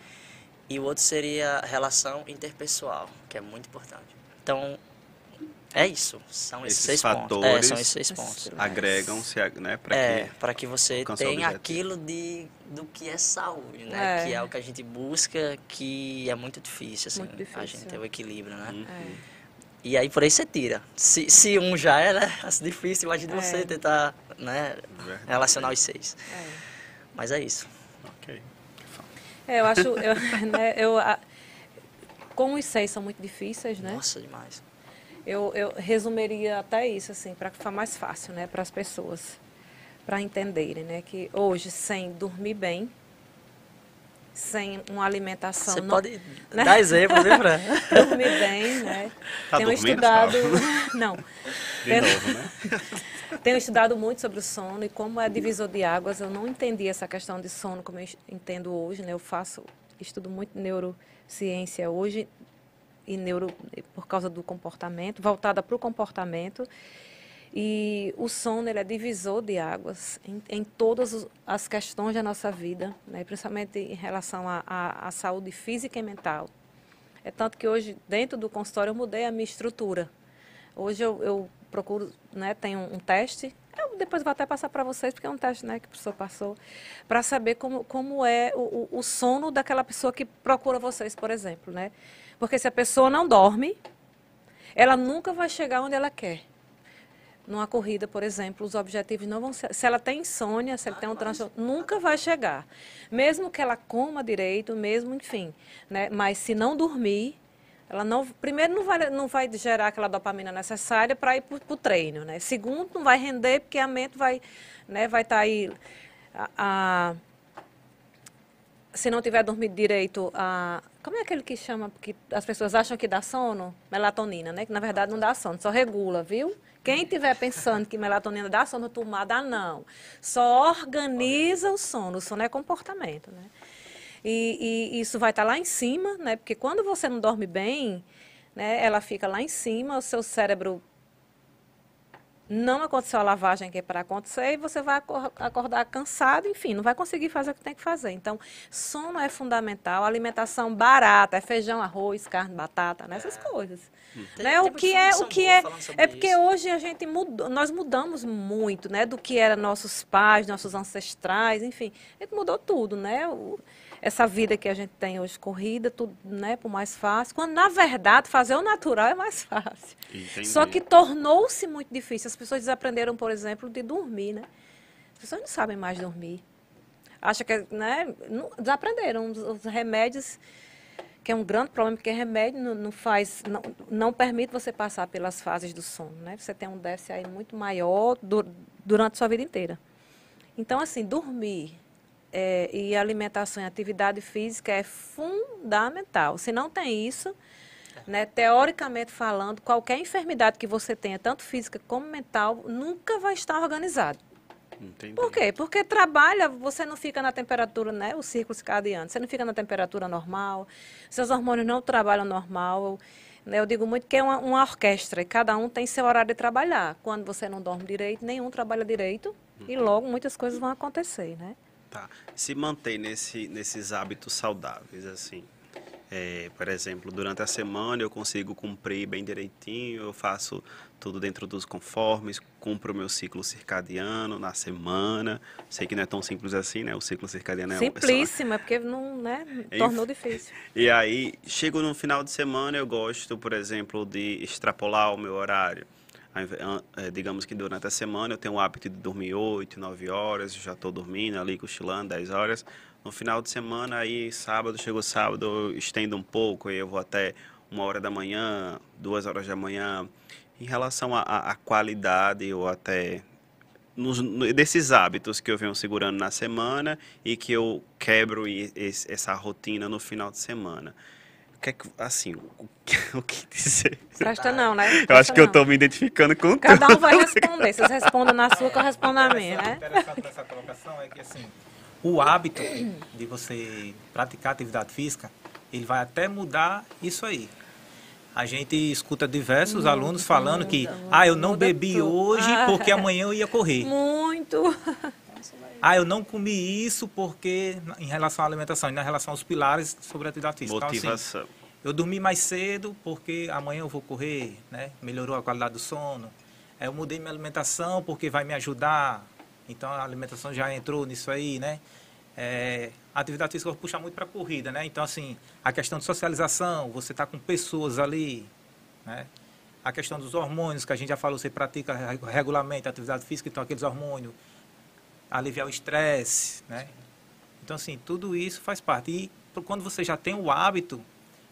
Speaker 3: e o outro seria relação interpessoal, que é muito importante. Então, é isso, são esses,
Speaker 2: Esses
Speaker 3: seis pontos. É,
Speaker 2: fatores
Speaker 3: são esses seis pontos.
Speaker 2: Agregam-se né, para
Speaker 3: É,
Speaker 2: que
Speaker 3: que você tenha aquilo de, do que é saúde, né?
Speaker 1: É.
Speaker 3: Que é o que a gente busca, que é muito difícil, assim,
Speaker 1: Muito difícil,
Speaker 3: a gente ter o equilíbrio, né?
Speaker 2: Uhum.
Speaker 1: É.
Speaker 3: E aí por aí você tira. Se, se um já é, né? Difícil, imagina
Speaker 1: É.
Speaker 3: você tentar, né?
Speaker 2: Verdade.
Speaker 3: Relacionar os seis.
Speaker 1: É.
Speaker 3: Mas é isso.
Speaker 2: Ok.
Speaker 1: É, eu acho, eu, né, eu, a- como os seis são muito difíceis, né?
Speaker 3: Nossa, demais.
Speaker 1: Eu, eu resumiria até isso, assim, para ficar mais fácil, né, para as pessoas, para entenderem, né, que hoje, sem dormir bem, sem uma alimentação...
Speaker 3: Você
Speaker 1: não-
Speaker 3: pode
Speaker 1: né?
Speaker 3: dar exemplo, viu, Fran?
Speaker 1: dormir bem, né?
Speaker 2: Tá
Speaker 1: Tenho estudado... Não. Tenho-
Speaker 2: novo, né?
Speaker 1: Tenho estudado muito sobre o sono e como é divisor de águas. Eu não entendi essa questão de sono como eu entendo hoje, né? Eu faço, estudo muito neurociência hoje e neuro por causa do comportamento, voltada para o comportamento. E o sono ele é divisor de águas em, em todas as questões da nossa vida, né? principalmente em relação à- saúde física e mental. É tanto que hoje, dentro do consultório, eu mudei a minha estrutura. Hoje eu, eu procuro, né, tem um, um teste, eu depois vou até passar para vocês, porque é um teste né, que o professor passou, para saber como, como é o- o sono daquela pessoa que procura vocês, por exemplo. Né? Porque se a pessoa não dorme, ela nunca vai chegar onde ela quer. Numa corrida, por exemplo, os objetivos não vão ser. Se ela tem insônia, se ela tem um transtorno, nunca vai chegar. Mesmo que ela coma direito, mesmo, enfim. Né? Mas se não dormir, ela não. Primeiro, não vai, não vai gerar aquela dopamina necessária para ir para o treino. Né? Segundo, não vai render, porque a mente vai estar né, vai tá aí. a- a- se não tiver dormido direito, a, como é aquele que chama, que as pessoas acham que dá sono? Melatonina, né? Que na verdade não dá sono, só regula, viu? Quem estiver pensando que melatonina dá sono, turma, dá não. Só organiza o sono, o sono é comportamento, né? E, e isso vai estar lá em cima, né? Porque quando você não dorme bem, né? Ela fica lá em cima, o seu cérebro não aconteceu a lavagem que é para acontecer e você vai acor- acordar cansado, enfim, não vai conseguir fazer o que tem que fazer. Então, sono é fundamental, alimentação barata, é feijão, arroz, carne, batata, né? essas coisas.
Speaker 3: Tem-
Speaker 1: né?
Speaker 3: tem
Speaker 1: O que é, o que é,
Speaker 3: falando sobre
Speaker 1: é porque
Speaker 3: isso.
Speaker 1: hoje a gente mudou, nós mudamos muito, né, do que eram nossos pais, nossos ancestrais, enfim, a gente mudou tudo, né? O- essa vida que a gente tem hoje corrida, tudo, né, por mais fácil, quando na verdade fazer o natural é mais fácil.
Speaker 2: Entendi.
Speaker 1: Só que tornou-se muito difícil. As pessoas desaprenderam, por exemplo, de dormir, né? As pessoas não sabem mais dormir. Acha que, né? não- desaprenderam os, os remédios, que é um grande problema, porque remédio não, não faz, não, não permite você passar pelas fases do sono, né? Você tem um déficit aí muito maior du- durante a sua vida inteira. Então, assim, dormir é, e alimentação e atividade física é fundamental. Se não tem isso, né, teoricamente falando, qualquer enfermidade que você tenha, tanto física como mental, nunca vai estar organizado.
Speaker 2: Entendi.
Speaker 1: Por quê? Porque trabalha, você não fica na temperatura, né? O círculo circadiano, você não fica na temperatura normal, seus hormônios não trabalham normal. né? Eu digo muito que é uma, uma orquestra e cada um tem seu horário de trabalhar. Quando você não dorme direito, nenhum trabalha direito e logo muitas coisas vão acontecer, né?
Speaker 2: Tá. Se manter nesse, nesses hábitos saudáveis, assim. É, por exemplo, durante a semana eu consigo cumprir bem direitinho, eu faço tudo dentro dos conformes, cumpro o meu ciclo circadiano na semana. Sei que não é tão simples assim, né? O ciclo circadiano é um- é só-
Speaker 1: Simplíssimo, porque não, né, tornou difícil.
Speaker 2: E aí, chego no final de semana, eu gosto, por exemplo, de extrapolar o meu horário. An- eh, Digamos que durante a semana eu tenho o hábito de dormir 8, 9 horas, já estou dormindo ali, cochilando 10 horas. No final de semana, aí, sábado, chegou sábado, eu estendo um pouco, aí eu vou até uma hora da manhã, duas horas da manhã. Em relação à qualidade ou até nos, desses hábitos que eu venho segurando na semana e que eu quebro esse, essa rotina no final de semana. O que é que, assim, o que, o que dizer?
Speaker 1: Presta não, né?
Speaker 2: Presta eu acho que não. eu estou me identificando com
Speaker 1: Cada tudo. um vai responder. Vocês respondem na sua, que eu respondo na minha, né?
Speaker 4: O interessante dessa colocação é que, assim, o hábito de você praticar atividade física, ele vai até mudar isso aí. A gente escuta diversos muda, alunos falando muda, que, muda, ah, eu não bebi tudo. hoje ah, porque amanhã eu ia correr.
Speaker 1: Muito.
Speaker 4: Ah, eu não comi isso porque, em relação à alimentação, e na relação aos pilares sobre a atividade física.
Speaker 2: Motivação.
Speaker 4: Então, assim, eu dormi mais cedo porque amanhã eu vou correr, né? Melhorou a qualidade do sono. Eu mudei minha alimentação porque vai me ajudar. Então a alimentação já entrou nisso aí, né? É, a atividade física puxa muito para a corrida, né? Então, assim, a questão de socialização, você está com pessoas ali, né? A questão dos hormônios, que a gente já falou, você pratica regularmente atividade física, então aqueles hormônios, aliviar o estresse, né? Então, assim, tudo isso faz parte. E quando você já tem o hábito,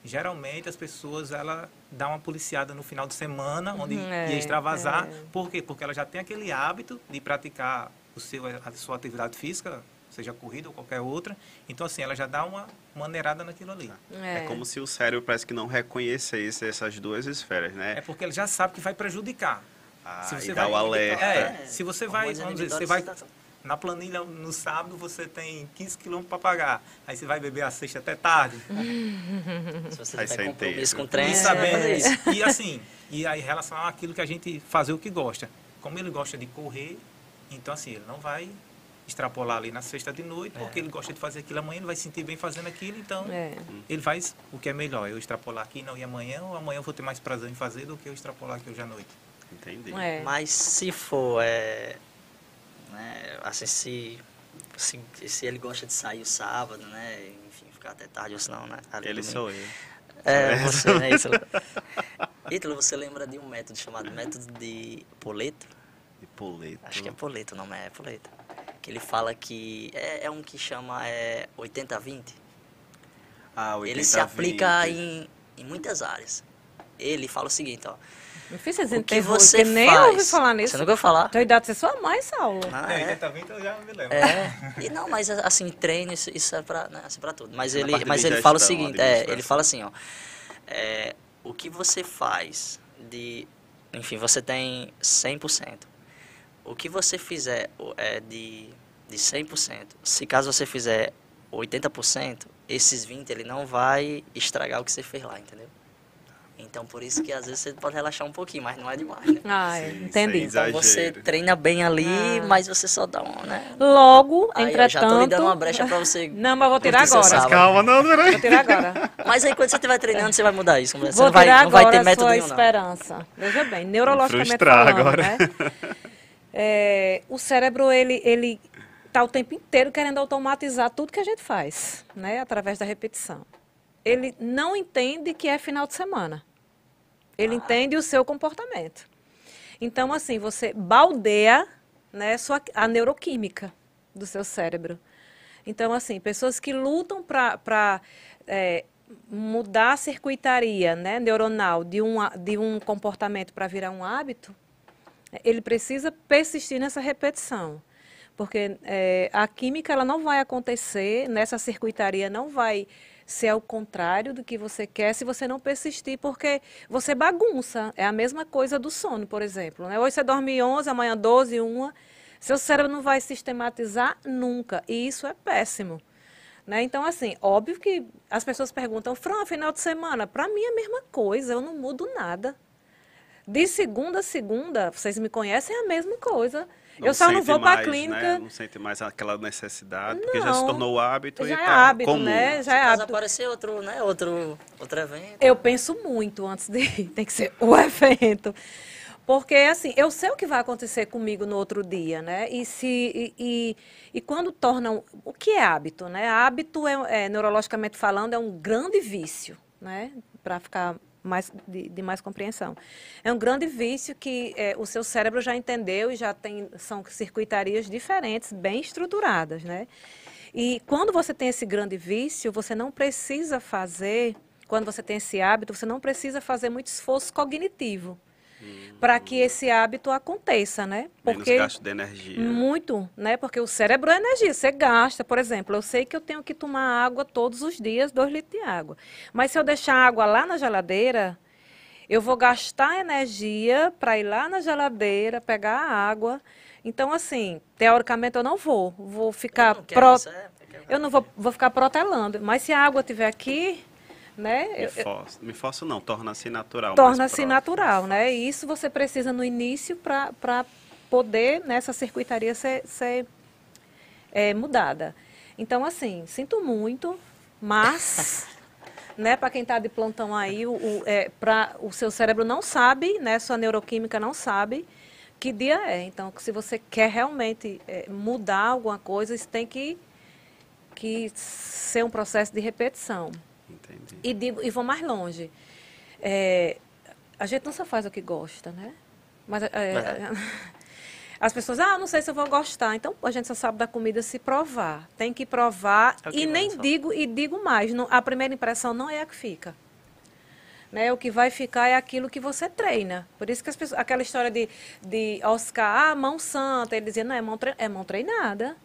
Speaker 4: geralmente as pessoas, ela dá uma policiada no final de semana, onde uhum, é, ia extravasar. É. Por quê? Porque ela já tem aquele hábito de praticar o seu, a sua atividade física seja corrida ou qualquer outra. Então, assim, ela já dá uma maneirada naquilo ali.
Speaker 2: É. é como se o cérebro parece que não reconhecesse essas duas esferas, né?
Speaker 4: É porque ele já sabe que vai prejudicar.
Speaker 2: Ah, se você e vai, dá o alerta.
Speaker 4: É, se você vai, vamos dizer, você vai... Na planilha, no sábado, você tem 15 quilômetros para pagar. Aí você vai beber a sexta até tarde.
Speaker 3: se você tiver compromisso com o trem,
Speaker 4: e, sabendo é. e assim, e aí em relação àquilo que a gente fazer o que gosta. Como ele gosta de correr, então assim, ele não vai extrapolar ali na sexta de noite, é. porque ele gosta de fazer aquilo amanhã, ele vai se sentir bem fazendo aquilo, então é. ele faz o que é melhor. Eu extrapolar aqui não ir amanhã, ou amanhã eu vou ter mais prazer em fazer do que eu extrapolar aqui hoje à noite.
Speaker 2: Entendi.
Speaker 3: É. Mas se for, é, né, assim, se, se, se, ele gosta de sair o sábado, né, enfim, ficar até tarde ou senão, né?
Speaker 2: ele domingo. sou eu.
Speaker 3: É, você, né, Ítalo? Ítalo, você lembra de um método chamado método de Poleto?
Speaker 2: De Poleto?
Speaker 3: Acho que é Poleto o nome, é Poleto que ele fala que é, é um que chama é, 80-20.
Speaker 2: Ah, 80,
Speaker 3: ele se aplica em, em muitas áreas. Ele fala o seguinte, ó.
Speaker 1: Não fiz o que você faz, nem ouvi falar nisso.
Speaker 3: Você nunca ouviu falar?
Speaker 1: Tua idade, você é sua mãe, Saulo.
Speaker 4: Ah, é. 80-20 eu já me lembro.
Speaker 3: É. E não, mas assim, treino, isso, isso é pra, né, assim, pra tudo. Mas ele, mas ele fala o seguinte, é, ele fala assim, ó. É, o que você faz de... Enfim, você tem 100% o que você fizer é de, de 100%, se caso você fizer 80%, esses 20% ele não vai estragar o que você fez lá, entendeu? Então, por isso que às vezes você pode relaxar um pouquinho, mas não é demais, né?
Speaker 1: Ah, é. entendi.
Speaker 3: Então, você treina bem ali, ah. mas você só dá um, né?
Speaker 1: Logo, aí, entretanto... já tô
Speaker 3: lhe dando uma brecha pra você...
Speaker 1: Não, mas vou tirar agora.
Speaker 2: Mas calma, não, peraí.
Speaker 1: Vou tirar agora.
Speaker 3: Mas aí, quando você estiver treinando, você vai mudar isso. Você
Speaker 1: vou
Speaker 3: não vai,
Speaker 1: tirar
Speaker 3: não vai ter
Speaker 1: método
Speaker 3: nenhum,
Speaker 1: esperança. Não. Veja bem, neurologicamente Frustrar falando, agora. né? é, o cérebro ele ele está o tempo inteiro querendo automatizar tudo que a gente faz, né, através da repetição. Ele não entende que é final de semana. Ele ah. entende o seu comportamento. Então, assim, você baldeia né, sua, a neuroquímica do seu cérebro. Então, assim, pessoas que lutam para é, mudar a circuitaria né, neuronal de um, de um comportamento para virar um hábito, ele precisa persistir nessa repetição. Porque é, a química ela não vai acontecer, nessa circuitaria não vai ser ao contrário do que você quer se você não persistir, porque você bagunça. É a mesma coisa do sono, por exemplo. Né? Hoje você dorme 11, amanhã 12, 1. Seu cérebro não vai sistematizar nunca. E isso é péssimo. Né? Então, assim, óbvio que as pessoas perguntam, Fran, final de semana, para mim é a mesma coisa, eu não mudo nada. De segunda a segunda, vocês me conhecem, é a mesma coisa. Não eu só não vou para a clínica. Né?
Speaker 2: Não sente mais aquela necessidade, porque já se tornou hábito
Speaker 1: já
Speaker 2: e
Speaker 1: é
Speaker 2: tá
Speaker 1: hábito,
Speaker 2: comum.
Speaker 1: né? Já é hábito.
Speaker 3: aparecer outro, né? Outro, outro evento.
Speaker 1: Eu penso muito antes de tem que ser o evento. Porque, assim, eu sei o que vai acontecer comigo no outro dia, né? E, se, e, e, e quando tornam... O que é hábito, né? Hábito, é, é, neurologicamente falando, é um grande vício, né? Para ficar mais, de, de, mais compreensão. É um grande vício que é, o seu cérebro já entendeu e já tem, são circuitarias diferentes, bem estruturadas, né? E quando você tem esse grande vício, você não precisa fazer, quando você tem esse hábito, você não precisa fazer muito esforço cognitivo. Para que esse hábito aconteça, né?
Speaker 2: Porque Menos gasto de energia.
Speaker 1: Muito, né? Porque o cérebro é energia, você gasta, por exemplo, eu sei que eu tenho que tomar água todos os dias, dois litros de água. Mas se eu deixar a água lá na geladeira, eu vou gastar energia para ir lá na geladeira, pegar a água. Então, assim, teoricamente eu não vou. Vou ficar.
Speaker 3: Eu não,
Speaker 1: pro... eu não vou, vou ficar protelando. Mas se a água estiver aqui, né?
Speaker 2: Me, forço, me forço não, torna-se natural.
Speaker 1: Torna-se natural, né? E isso você precisa no início para poder nessa circuitaria ser, ser é, mudada. Então, assim, sinto muito, mas né, para quem está de plantão aí, o, o, é, pra, o seu cérebro não sabe, né, sua neuroquímica não sabe que dia é. Então, se você quer realmente é, mudar alguma coisa, isso tem que, que ser um processo de repetição.
Speaker 2: Entendi.
Speaker 1: E, digo, e vou mais longe. É, a gente não só faz o que gosta, né? Mas é, é. As pessoas, ah, não sei se eu vou gostar. Então, a gente só sabe da comida se provar. Tem que provar. É que e nem digo, e digo mais, não, a primeira impressão não é a que fica. Né? O que vai ficar é aquilo que você treina. Por isso que as pessoas, aquela história de, de Oscar, ah, mão santa, ele dizia, não, é mão, é mão treinada.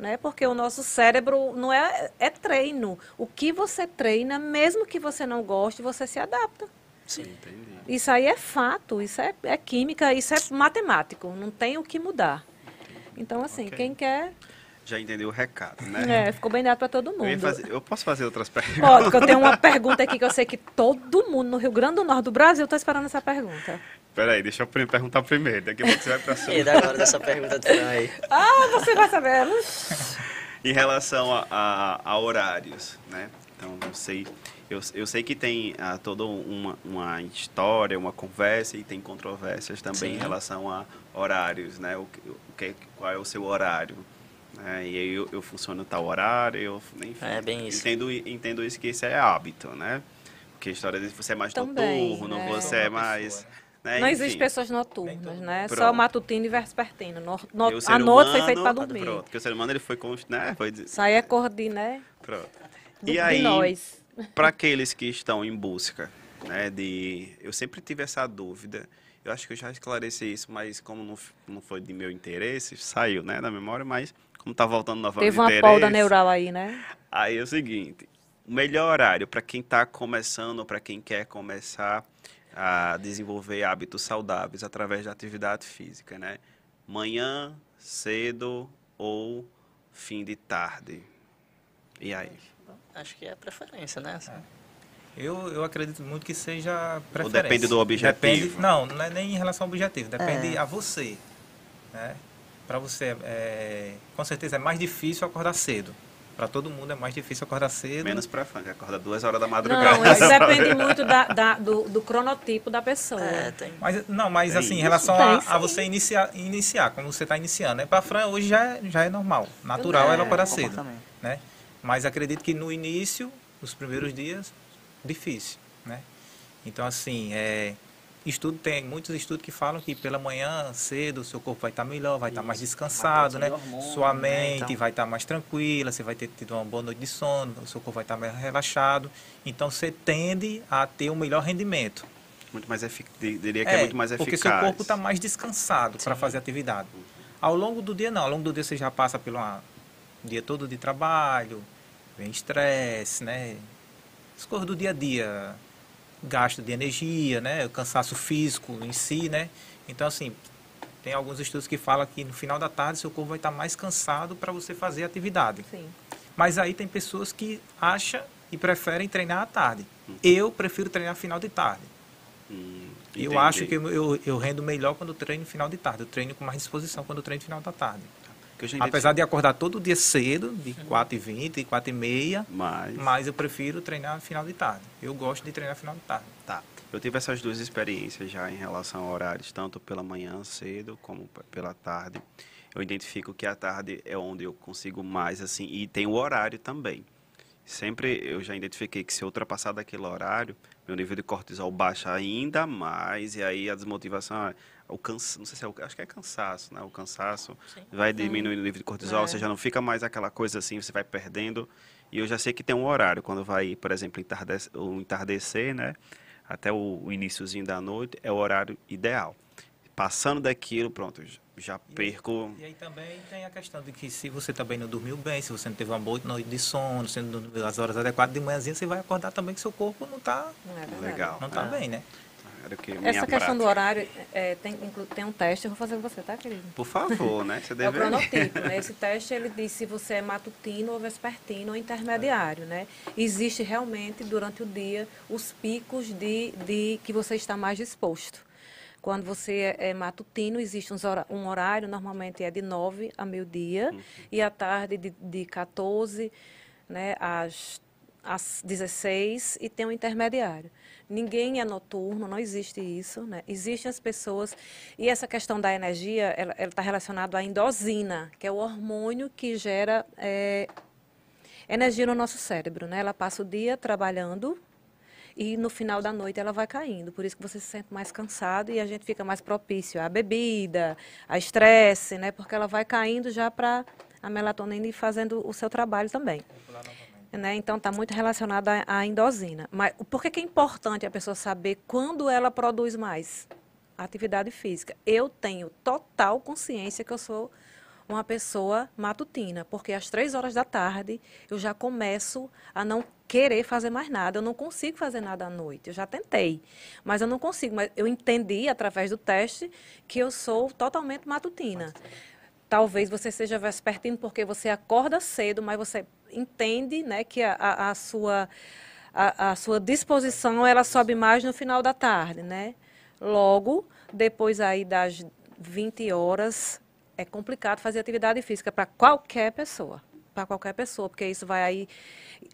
Speaker 1: Né? Porque o nosso cérebro não é, é treino. O que você treina, mesmo que você não goste, você se adapta.
Speaker 2: Sim, entendi.
Speaker 1: Isso aí é fato, isso é, é química, isso é matemático, não tem o que mudar. Então, assim, okay. quem quer
Speaker 2: já entendeu o recado, né?
Speaker 1: É, ficou bem dado para todo mundo.
Speaker 2: Eu, fazer, eu, posso fazer outras perguntas?
Speaker 1: Pode, porque eu tenho uma pergunta aqui que eu sei que todo mundo no Rio Grande do Norte do Brasil está esperando essa pergunta.
Speaker 2: Peraí, deixa eu perguntar primeiro, daqui a pouco você vai para
Speaker 3: cima. E agora dessa pergunta do aí.
Speaker 1: Ah, você vai saber.
Speaker 2: em relação a, a, a horários, né? Então, não sei eu, eu sei que tem ah, toda uma, uma história, uma conversa e tem controvérsias também Sim. em relação a horários, né? O, o que, qual é o seu horário? Né? E aí eu, eu funciono tal horário, eu, enfim,
Speaker 3: é bem isso.
Speaker 2: Entendo, entendo isso que isso é hábito, né? Porque a história de você é mais também, noturno, né? você é mais... Né?
Speaker 1: Não existe pessoas noturnas, né? Pronto. Só matutino e vespertino. No, no, a noite foi feita para dormir.
Speaker 2: Pronto, porque o ser humano ele foi, né? foi
Speaker 1: Sai é cor de, né?
Speaker 2: Pronto.
Speaker 1: Do, e aí, nós
Speaker 2: para aqueles que estão em busca, né, de, eu sempre tive essa dúvida. Eu acho que eu já esclareci isso, mas como não, não foi de meu interesse, saiu, né, da memória, mas como tá voltando novamente
Speaker 1: Teve uma polda neural aí, né?
Speaker 2: Aí é o seguinte, o melhor horário para quem está começando, para quem quer começar a desenvolver hábitos saudáveis através da atividade física, né? Manhã, cedo ou fim de tarde. E aí?
Speaker 3: Acho que é preferência, né? Assim. É.
Speaker 4: Eu, eu acredito muito que seja preferência.
Speaker 2: Ou depende do objetivo?
Speaker 4: Depende, não, não é nem em relação ao objetivo, depende é. a você. Né? Para você, é, com certeza é mais difícil acordar cedo. Para todo mundo é mais difícil acordar cedo.
Speaker 2: Menos para fã, que acorda duas horas da madrugada.
Speaker 1: Não, isso depende muito da, da, do, do, cronotipo da pessoa. É,
Speaker 4: tem. Mas, não, mas assim, em relação a, a, você iniciar, iniciar, como você está iniciando. Né? Para Fran, hoje já, é, já é normal. Natural é, ela acordar cedo. Né? Mas acredito que no início, nos primeiros dias, difícil, né? Então, assim, é, estudo tem muitos estudos que falam que pela manhã cedo o seu corpo vai estar melhor, vai estar mais descansado, né? Hormônio, Sua mente né? então... vai estar mais tranquila, você vai ter tido uma boa noite de sono, o seu corpo vai estar mais relaxado. Então você tende a ter um melhor rendimento.
Speaker 2: Muito mais eficaz, diria que é, é, muito mais eficaz.
Speaker 4: Porque seu corpo está mais descansado para fazer atividade. Ao longo do dia não, ao longo do dia você já passa pelo dia todo de trabalho, vem estresse, né? As coisas do dia a dia, gasto de energia, né? O cansaço físico em si, né? Então, assim, tem alguns estudos que falam que no final da tarde seu corpo vai estar mais cansado para você fazer atividade.
Speaker 1: Sim.
Speaker 4: Mas aí tem pessoas que acham e preferem treinar à tarde. Hum. Eu prefiro treinar final de tarde.
Speaker 2: Hum,
Speaker 4: eu acho que eu, eu, eu, rendo melhor quando treino final de tarde. Eu treino com mais disposição quando treino final da tarde. Apesar de acordar todo dia cedo, de 4h20, 4h30, mas... mas eu prefiro treinar final de tarde. Eu gosto de treinar final de tarde.
Speaker 2: Tá. Eu tive essas duas experiências já em relação a horários, tanto pela manhã cedo como pela tarde. Eu identifico que a tarde é onde eu consigo mais, assim, e tem o horário também. Sempre eu já identifiquei que se eu ultrapassar daquele horário, meu nível de cortisol baixa ainda mais, e aí a desmotivação é o cansaço, não sei se é o, acho que é cansaço, né? O cansaço Sim. vai diminuindo o nível de cortisol, é. você já não fica mais aquela coisa assim, você vai perdendo. E eu já sei que tem um horário, quando vai, por exemplo, entardecer, o entardecer, né? até o, o iníciozinho da noite é o horário ideal. Passando daquilo, pronto, já perco.
Speaker 4: E aí também tem a questão de que se você também não dormiu bem, se você não teve uma boa noite de sono, se não dormiu as horas adequadas de manhãzinha, você vai acordar também que seu corpo não está
Speaker 1: É
Speaker 2: Legal.
Speaker 4: não tá
Speaker 2: É.
Speaker 4: bem, né?
Speaker 2: Era que
Speaker 1: Essa
Speaker 2: minha
Speaker 1: questão
Speaker 2: prática.
Speaker 1: do horário, é, tem, tem um teste, eu vou fazer com você, tá, querido?
Speaker 2: Por favor, né? Você
Speaker 1: É o
Speaker 2: deve.
Speaker 1: cronotipo, né? Esse teste ele diz se você é matutino ou vespertino ou intermediário, né? Existe realmente durante o dia os picos de, de que você está mais disposto. Quando você é, é matutino, existe um horário, normalmente é de 9 a meio-dia, e à tarde de, de 14 né, às, às 16, e tem um intermediário. Ninguém é noturno, não existe isso. Né? Existem as pessoas. E essa questão da energia, ela está relacionada à endosina, que é o hormônio que gera eh, energia no nosso cérebro. Né? Ela passa o dia trabalhando e no final da noite ela vai caindo. Por isso que você se sente mais cansado e a gente fica mais propício à bebida, a estresse, né? porque ela vai caindo já para a melatonina ir fazendo o seu trabalho também. Né? Então, está muito relacionado à, endosina. Mas por que, que é importante a pessoa saber quando ela produz mais? Atividade física. Eu tenho total consciência que eu sou uma pessoa matutina, porque às três horas da tarde eu já começo a não querer fazer mais nada. Eu não consigo fazer nada à noite. Eu já tentei, mas eu não consigo. Mas eu entendi através do teste que eu sou totalmente matutina. Talvez você seja vespertino porque você acorda cedo, mas você entende né, que a, a- a sua, a, a sua disposição ela sobe mais no final da tarde. Né? Logo, depois aí das 20 horas, é complicado fazer atividade física para qualquer pessoa. Para qualquer pessoa, porque isso vai aí.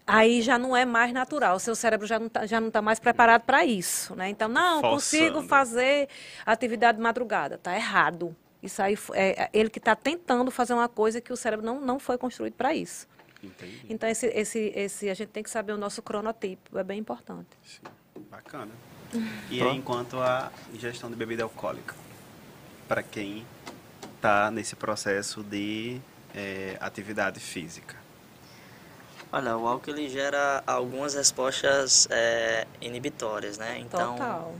Speaker 1: Aí já não é mais natural. O seu cérebro já não está já não tá mais preparado para isso. Né? Então, não, consigo
Speaker 2: Forçando.
Speaker 1: fazer atividade de madrugada. Está errado. Isso aí é é ele que está tentando fazer uma coisa que o cérebro não, não foi construído para isso.
Speaker 2: Entendi.
Speaker 1: Então, esse, esse, esse, a gente tem que saber o nosso cronotipo, é bem importante.
Speaker 2: Sim. Bacana. E aí, enquanto a ingestão de bebida alcoólica, para quem está nesse processo de eh, atividade física.
Speaker 3: Olha, o álcool ele gera algumas respostas é, inibitórias, né? Então,
Speaker 1: Total.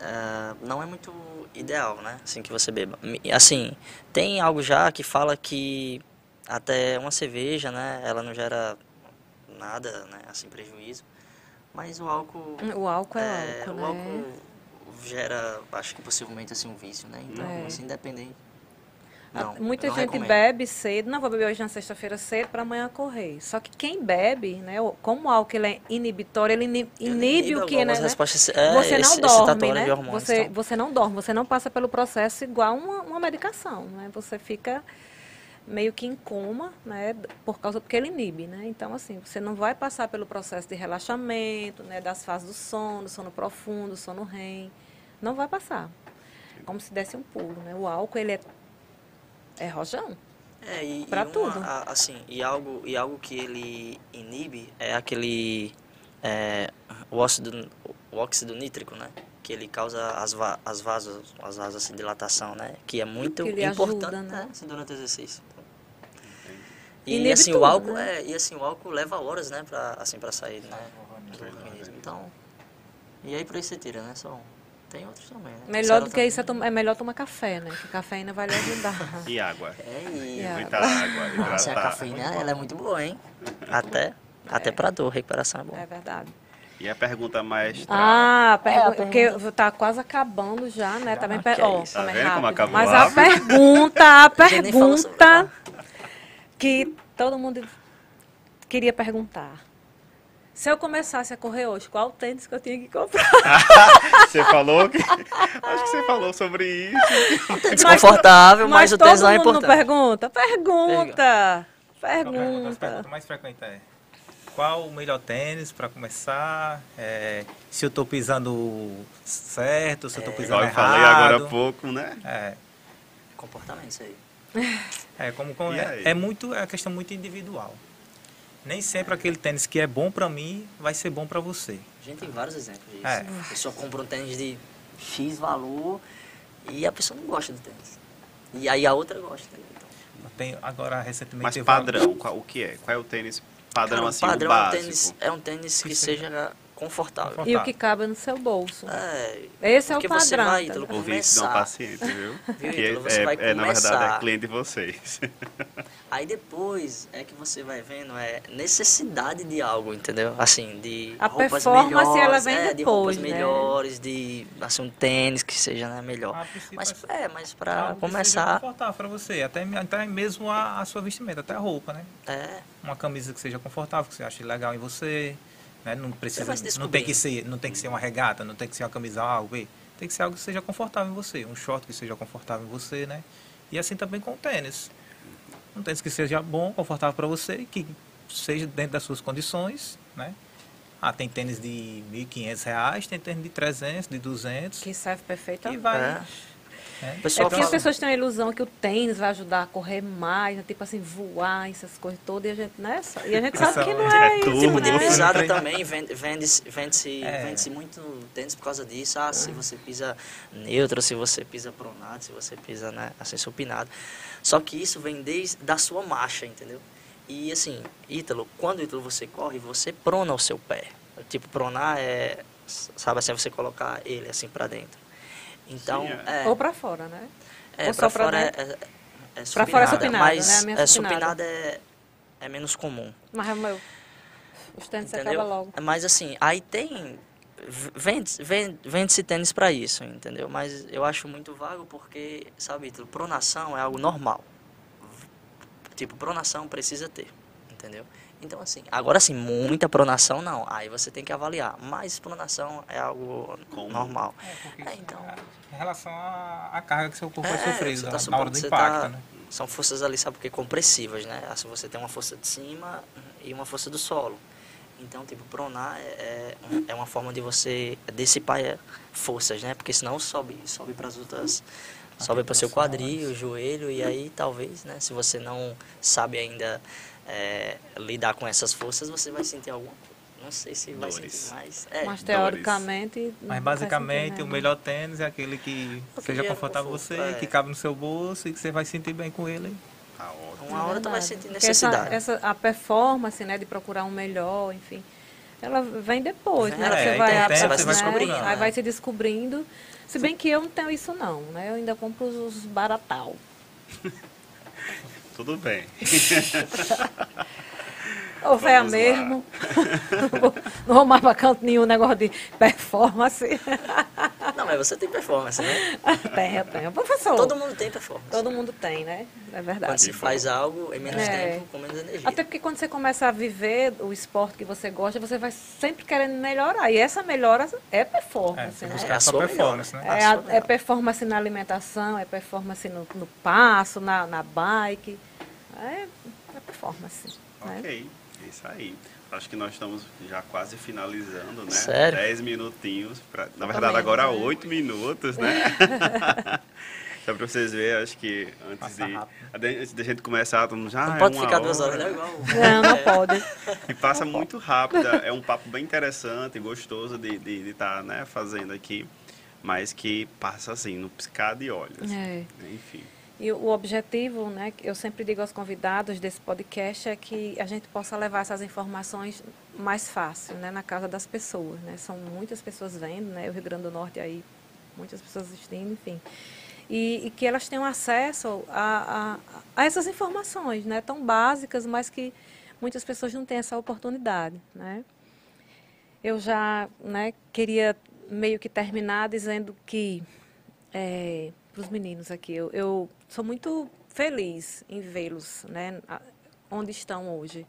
Speaker 3: é, não é muito ideal, né? Assim que você beba. Assim, tem algo já que fala que até uma cerveja, né? Ela não gera nada, né? Assim, prejuízo. Mas o álcool...
Speaker 1: O álcool é,
Speaker 3: é,
Speaker 1: álcool,
Speaker 3: o
Speaker 1: né?
Speaker 3: álcool gera, acho que possivelmente, assim, um vício, né? Então,
Speaker 1: É.
Speaker 3: assim, independente...
Speaker 1: Ah,
Speaker 3: Não,
Speaker 1: Muita gente
Speaker 3: recomendo.
Speaker 1: bebe cedo, não vou beber hoje na sexta-feira cedo para amanhã correr. Só que quem bebe, né, como o álcool ele é inibitório, ele ini-
Speaker 3: Ele
Speaker 1: inibe o que, né? né?
Speaker 3: respostas é,
Speaker 1: você não
Speaker 3: ex-
Speaker 1: dorme, né?
Speaker 3: hormônios,
Speaker 1: Você,
Speaker 3: então.
Speaker 1: você não dorme, você não passa pelo processo igual uma, uma medicação, né? Você fica meio que em coma, né? Por causa porque ele inibe, né? Então assim, você não vai passar pelo processo de relaxamento, né? Das fases do sono, sono profundo, sono REM, não vai passar. Como se desse um pulo, né? O álcool ele é é rojão.
Speaker 3: É, e,
Speaker 1: Pra
Speaker 3: e uma,
Speaker 1: tudo.
Speaker 3: a- assim, e algo, e algo que ele inibe é aquele é, o óxido, o óxido nítrico, né? Que ele causa as, va as vasos, as vasodilatação, né? Que é muito importante
Speaker 1: ajuda, né?
Speaker 3: assim, durante o exercício. E assim,
Speaker 1: tudo,
Speaker 3: o álcool,
Speaker 1: né?
Speaker 3: é, e assim, o álcool leva horas, né, pra, assim, pra sair, né, do organismo. Então, e aí por aí você tira, né, só um. Tem outros também, né?
Speaker 1: Melhor do que isso é, tom- é melhor tomar café, né? Que cafeína vai lhe ajudar.
Speaker 2: E água.
Speaker 3: É, e...
Speaker 1: E
Speaker 2: Muita água,
Speaker 3: Nossa, a cafeína, ela é muito boa, hein? Até, até pra dor, recuperação é bom.
Speaker 1: É verdade.
Speaker 2: E a pergunta maestra.
Speaker 1: Ah, pergu-
Speaker 3: É, a
Speaker 1: porque tá quase acabando já, né? Tá bem
Speaker 3: Ah,
Speaker 1: per... ó,
Speaker 3: isso.
Speaker 1: tá
Speaker 2: Tá vendo como acabou
Speaker 1: Mas a pergunta, a pergunta que todo mundo queria perguntar. Se eu começasse a correr hoje, qual tênis que eu tinha que comprar?
Speaker 2: Você falou que. Acho que você falou sobre isso.
Speaker 3: Desconfortável, mas, o
Speaker 1: todo
Speaker 3: tesão é importante.
Speaker 1: pergunta. Pergunta.
Speaker 4: Qual a pergunta? As
Speaker 1: Pergunta.
Speaker 4: perguntas mais frequentes é qual o melhor tênis para começar? É, se eu estou pisando certo, se eu estou pisando
Speaker 2: Igual eu
Speaker 4: errado.
Speaker 2: falei agora há pouco, né?
Speaker 4: É,
Speaker 3: Comportamento, isso aí.
Speaker 4: É como, como é,
Speaker 2: aí?
Speaker 4: é muito é uma questão muito individual. Nem sempre aquele tênis que é bom para mim vai ser bom para você.
Speaker 3: A gente tem vários exemplos disso.
Speaker 4: É.
Speaker 3: A pessoa compra um tênis de X valor e a pessoa não gosta do tênis. E aí a outra gosta. Então,
Speaker 4: Tem agora recentemente
Speaker 2: Mas padrão, qual, o que é? Qual é o tênis padrão
Speaker 3: Cara, o
Speaker 2: assim,
Speaker 3: padrão
Speaker 2: o
Speaker 3: é um
Speaker 2: básico?
Speaker 3: tênis, é um tênis que seja confortável.
Speaker 1: E o que cabe no seu bolso.
Speaker 3: É,
Speaker 1: Esse é o
Speaker 3: porque você
Speaker 1: padrão.
Speaker 3: vai,
Speaker 1: tá
Speaker 3: Ítalo?
Speaker 2: Ouvintes não
Speaker 3: começar.
Speaker 2: pacientes, viu?
Speaker 3: Viu,
Speaker 2: que
Speaker 3: Ítalo? Você
Speaker 2: é,
Speaker 3: vai
Speaker 2: é, na verdade, é
Speaker 3: começar.
Speaker 2: cliente de vocês.
Speaker 3: Aí depois é que você vai vendo é necessidade de algo, entendeu? Assim, de
Speaker 1: A
Speaker 3: roupas
Speaker 1: performance,
Speaker 3: melhores,
Speaker 1: ela vem
Speaker 3: é, de roupas
Speaker 1: depois, né?
Speaker 3: melhores, de assim, um tênis que seja né, melhor.
Speaker 4: A princípio,
Speaker 3: Mas é, mas para
Speaker 4: Algo que seja
Speaker 3: começar,
Speaker 4: confortável para você, até, até mesmo a, a sua vestimenta, até a roupa, né?
Speaker 3: é,
Speaker 4: Uma camisa que seja confortável, que você ache legal em você, né? Não precisa, não tem que ser, não tem que ser uma regata, não tem que ser uma camisa A ou B, tem que ser algo que seja confortável em você, um short que seja confortável em você, né? E assim também com o tênis. Um tênis que seja bom, confortável para você, que seja dentro das suas condições, né? Ah, tem tênis de 1.500 reais, tem tênis de 300, de 200,
Speaker 1: Que serve perfeitamente.
Speaker 4: vai...
Speaker 3: é.
Speaker 1: É
Speaker 3: pessoal
Speaker 1: porque as
Speaker 3: fala,
Speaker 1: pessoas têm a ilusão que o tênis vai ajudar a correr mais, né? tipo assim, voar, essas coisas todas, e a gente, né? E a gente sabe que não é,
Speaker 2: É
Speaker 1: isso,
Speaker 3: tipo de pisada também vende- vende-se vende
Speaker 4: É.
Speaker 3: vende muito tênis por causa disso. Ah, se você pisa neutro, se você pisa pronado, se você pisa né, assim, supinado. Só que isso vem desde da sua marcha, entendeu? E assim, Ítalo, quando Ítalo você corre, você prona o seu pé. Tipo, pronar é, sabe assim, você colocar ele assim pra dentro. Então,
Speaker 2: Sim,
Speaker 3: é,
Speaker 1: Ou pra fora, né?
Speaker 3: é,
Speaker 1: ou
Speaker 3: pra
Speaker 1: só pra
Speaker 3: fora é, é, é
Speaker 1: Pra fora é
Speaker 3: supinada, mas
Speaker 1: né? A minha
Speaker 3: é,
Speaker 1: supinada.
Speaker 3: é, é menos comum.
Speaker 1: Mas é o meu. Os tênis você
Speaker 3: Entendeu?
Speaker 1: acaba logo.
Speaker 3: Mas assim, aí tem. Vende-se vende, vende tênis pra isso, entendeu? Mas eu acho muito vago porque, sabe, Ítalo, pronação é algo normal. Tipo, pronação precisa ter, entendeu? Então, assim, agora assim, muita pronação não. Aí você tem que avaliar. Mas pronação é algo
Speaker 2: Comum.
Speaker 3: normal.
Speaker 4: É, porque
Speaker 3: É, então.
Speaker 4: é em relação à, carga que seu corpo vai
Speaker 3: É,
Speaker 4: sofrer
Speaker 3: você
Speaker 4: na,
Speaker 3: tá
Speaker 4: na hora do
Speaker 3: supondo- você
Speaker 4: impacto,
Speaker 3: tá-
Speaker 4: né?
Speaker 3: São forças ali, sabe por quê? Compressivas, né? Assim, você tem uma força de cima e uma força do solo. Então, tipo, pronar é, é, é uma forma de você dissipar é, forças, né? Porque senão sobe, sobe para as outras... Sobe para o seu quadril, joelho, e aí talvez, né? Se você não sabe ainda é, lidar com essas forças, você vai sentir alguma Não sei se vai
Speaker 2: Dores.
Speaker 3: sentir mais. É,
Speaker 1: Mas teoricamente.
Speaker 4: Mas basicamente o
Speaker 1: né?
Speaker 4: melhor tênis é aquele que
Speaker 3: Porque
Speaker 4: seja
Speaker 3: é
Speaker 4: confortável você,
Speaker 3: é.
Speaker 4: que cabe no seu bolso e que você vai sentir bem com ele.
Speaker 2: Tá ótimo.
Speaker 3: uma hora tu vai sentir necessidade.
Speaker 1: Essa, essa, a performance, né, de procurar um melhor, enfim, ela vem depois, né? Você vai,
Speaker 4: tempo
Speaker 3: você vai se
Speaker 1: né,
Speaker 3: descobrindo,
Speaker 1: Aí
Speaker 3: né?
Speaker 1: vai se descobrindo. Se bem que eu não tenho isso não, né? Eu ainda compro os, os baratal.
Speaker 2: Tudo bem.
Speaker 1: Ou véia
Speaker 2: lá.
Speaker 1: mesmo. não, vou, não vou mais pra canto nenhum negócio de performance.
Speaker 3: Não, mas você tem performance, né?
Speaker 1: tem, tem. Professor,
Speaker 3: Todo mundo tem performance.
Speaker 1: todo mundo tem, né? É
Speaker 3: Quando
Speaker 1: verdade.
Speaker 3: se faz algo em menos
Speaker 1: É.
Speaker 3: tempo, com menos energia.
Speaker 1: Até porque quando você começa a viver o esporte que você gosta, você vai sempre querendo melhorar. E essa melhora é
Speaker 4: É,
Speaker 1: performance,
Speaker 4: você
Speaker 1: né?
Speaker 4: buscar
Speaker 3: a
Speaker 4: a sua performance,
Speaker 3: melhor.
Speaker 4: né?
Speaker 1: É,
Speaker 3: a
Speaker 1: é performance na alimentação, é performance no, no passo, na, na bike. É, é performance. Né?
Speaker 2: Ok, é isso aí. Acho que nós estamos já quase finalizando, né?
Speaker 3: Sério?
Speaker 2: 10 minutinhos. Pra, na verdade, agora? 8 minutos, né? Só pra vocês verem, acho que antes
Speaker 4: Passa
Speaker 2: de, antes de a gente começar, todo mundo já.
Speaker 3: Não
Speaker 2: ah,
Speaker 3: pode
Speaker 2: é uma
Speaker 3: ficar duas
Speaker 2: hora.
Speaker 3: horas, né? Igual.
Speaker 1: Não, não pode.
Speaker 2: E passa muito rápido. É um papo bem interessante, gostoso de estar de, estar né, fazendo aqui. Mas que passa assim, no piscar de olhos.
Speaker 1: É.
Speaker 2: Enfim.
Speaker 1: E o objetivo, né, eu sempre digo aos convidados desse podcast é que a gente possa levar essas informações mais fácil, né, na casa das pessoas, né? São muitas pessoas vendo, né, o Rio Grande do Norte aí, muitas pessoas assistindo, enfim. E, e que elas tenham acesso a, a, a essas informações, né, tão básicas, mas que muitas pessoas não têm essa oportunidade, né? Eu já, né, queria meio que terminar dizendo que para os meninos aqui, eu, eu sou muito feliz em vê-los, né, onde estão hoje.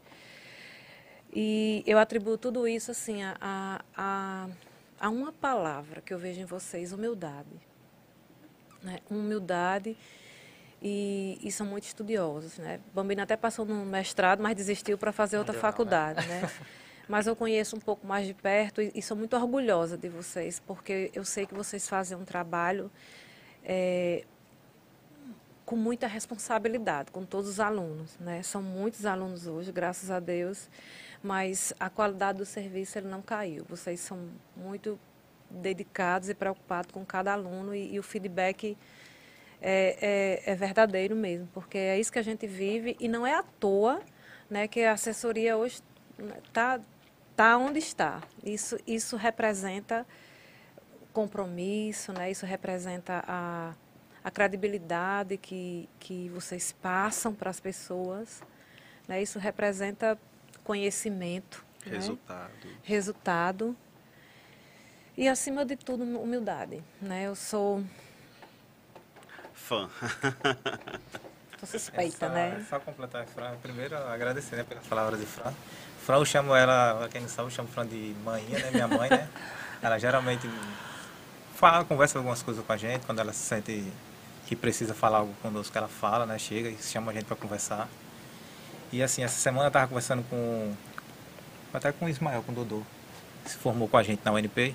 Speaker 1: E eu atribuo tudo isso assim a, a, a, uma palavra que eu vejo em vocês, humildade. Né? Humildade e, e são muito estudiosos. Né? Bambina até passou no mestrado, mas desistiu para fazer outra
Speaker 3: deu não, né?
Speaker 1: faculdade. Né? Mas eu conheço um pouco mais de perto e, e sou muito orgulhosa de vocês, porque eu sei que vocês fazem um trabalho é, com muita responsabilidade com todos os alunos, né? São muitos alunos hoje, graças a Deus, mas a qualidade do serviço ele não caiu. Vocês são muito dedicados e preocupados com cada aluno e, e o feedback é, é, é verdadeiro mesmo, porque é isso que a gente vive e não é à toa, né, que a assessoria hoje está está onde está. Isso, isso representa compromisso, né? isso representa a, a credibilidade que, que vocês passam para as pessoas. Né? Isso representa conhecimento.
Speaker 2: Né? Resultado.
Speaker 1: Né? Resultado. E, acima de tudo, humildade. Né? Eu sou...
Speaker 2: Fã.
Speaker 1: Suspeita, Essa, né?
Speaker 4: Só completar, Fran. Primeiro, agradecer né, pelas palavras de Fran. Fran, eu chamo ela, quem não sabe, eu chamo Fran de manhã, né? Minha mãe, né? Ela geralmente fala, conversa algumas coisas com a gente, quando ela se sente que precisa falar algo conosco, ela fala, né? Chega e chama a gente para conversar. E assim, essa semana eu estava conversando com. Até com o Ismael, com o Dodô, que se formou com a gente na UNP.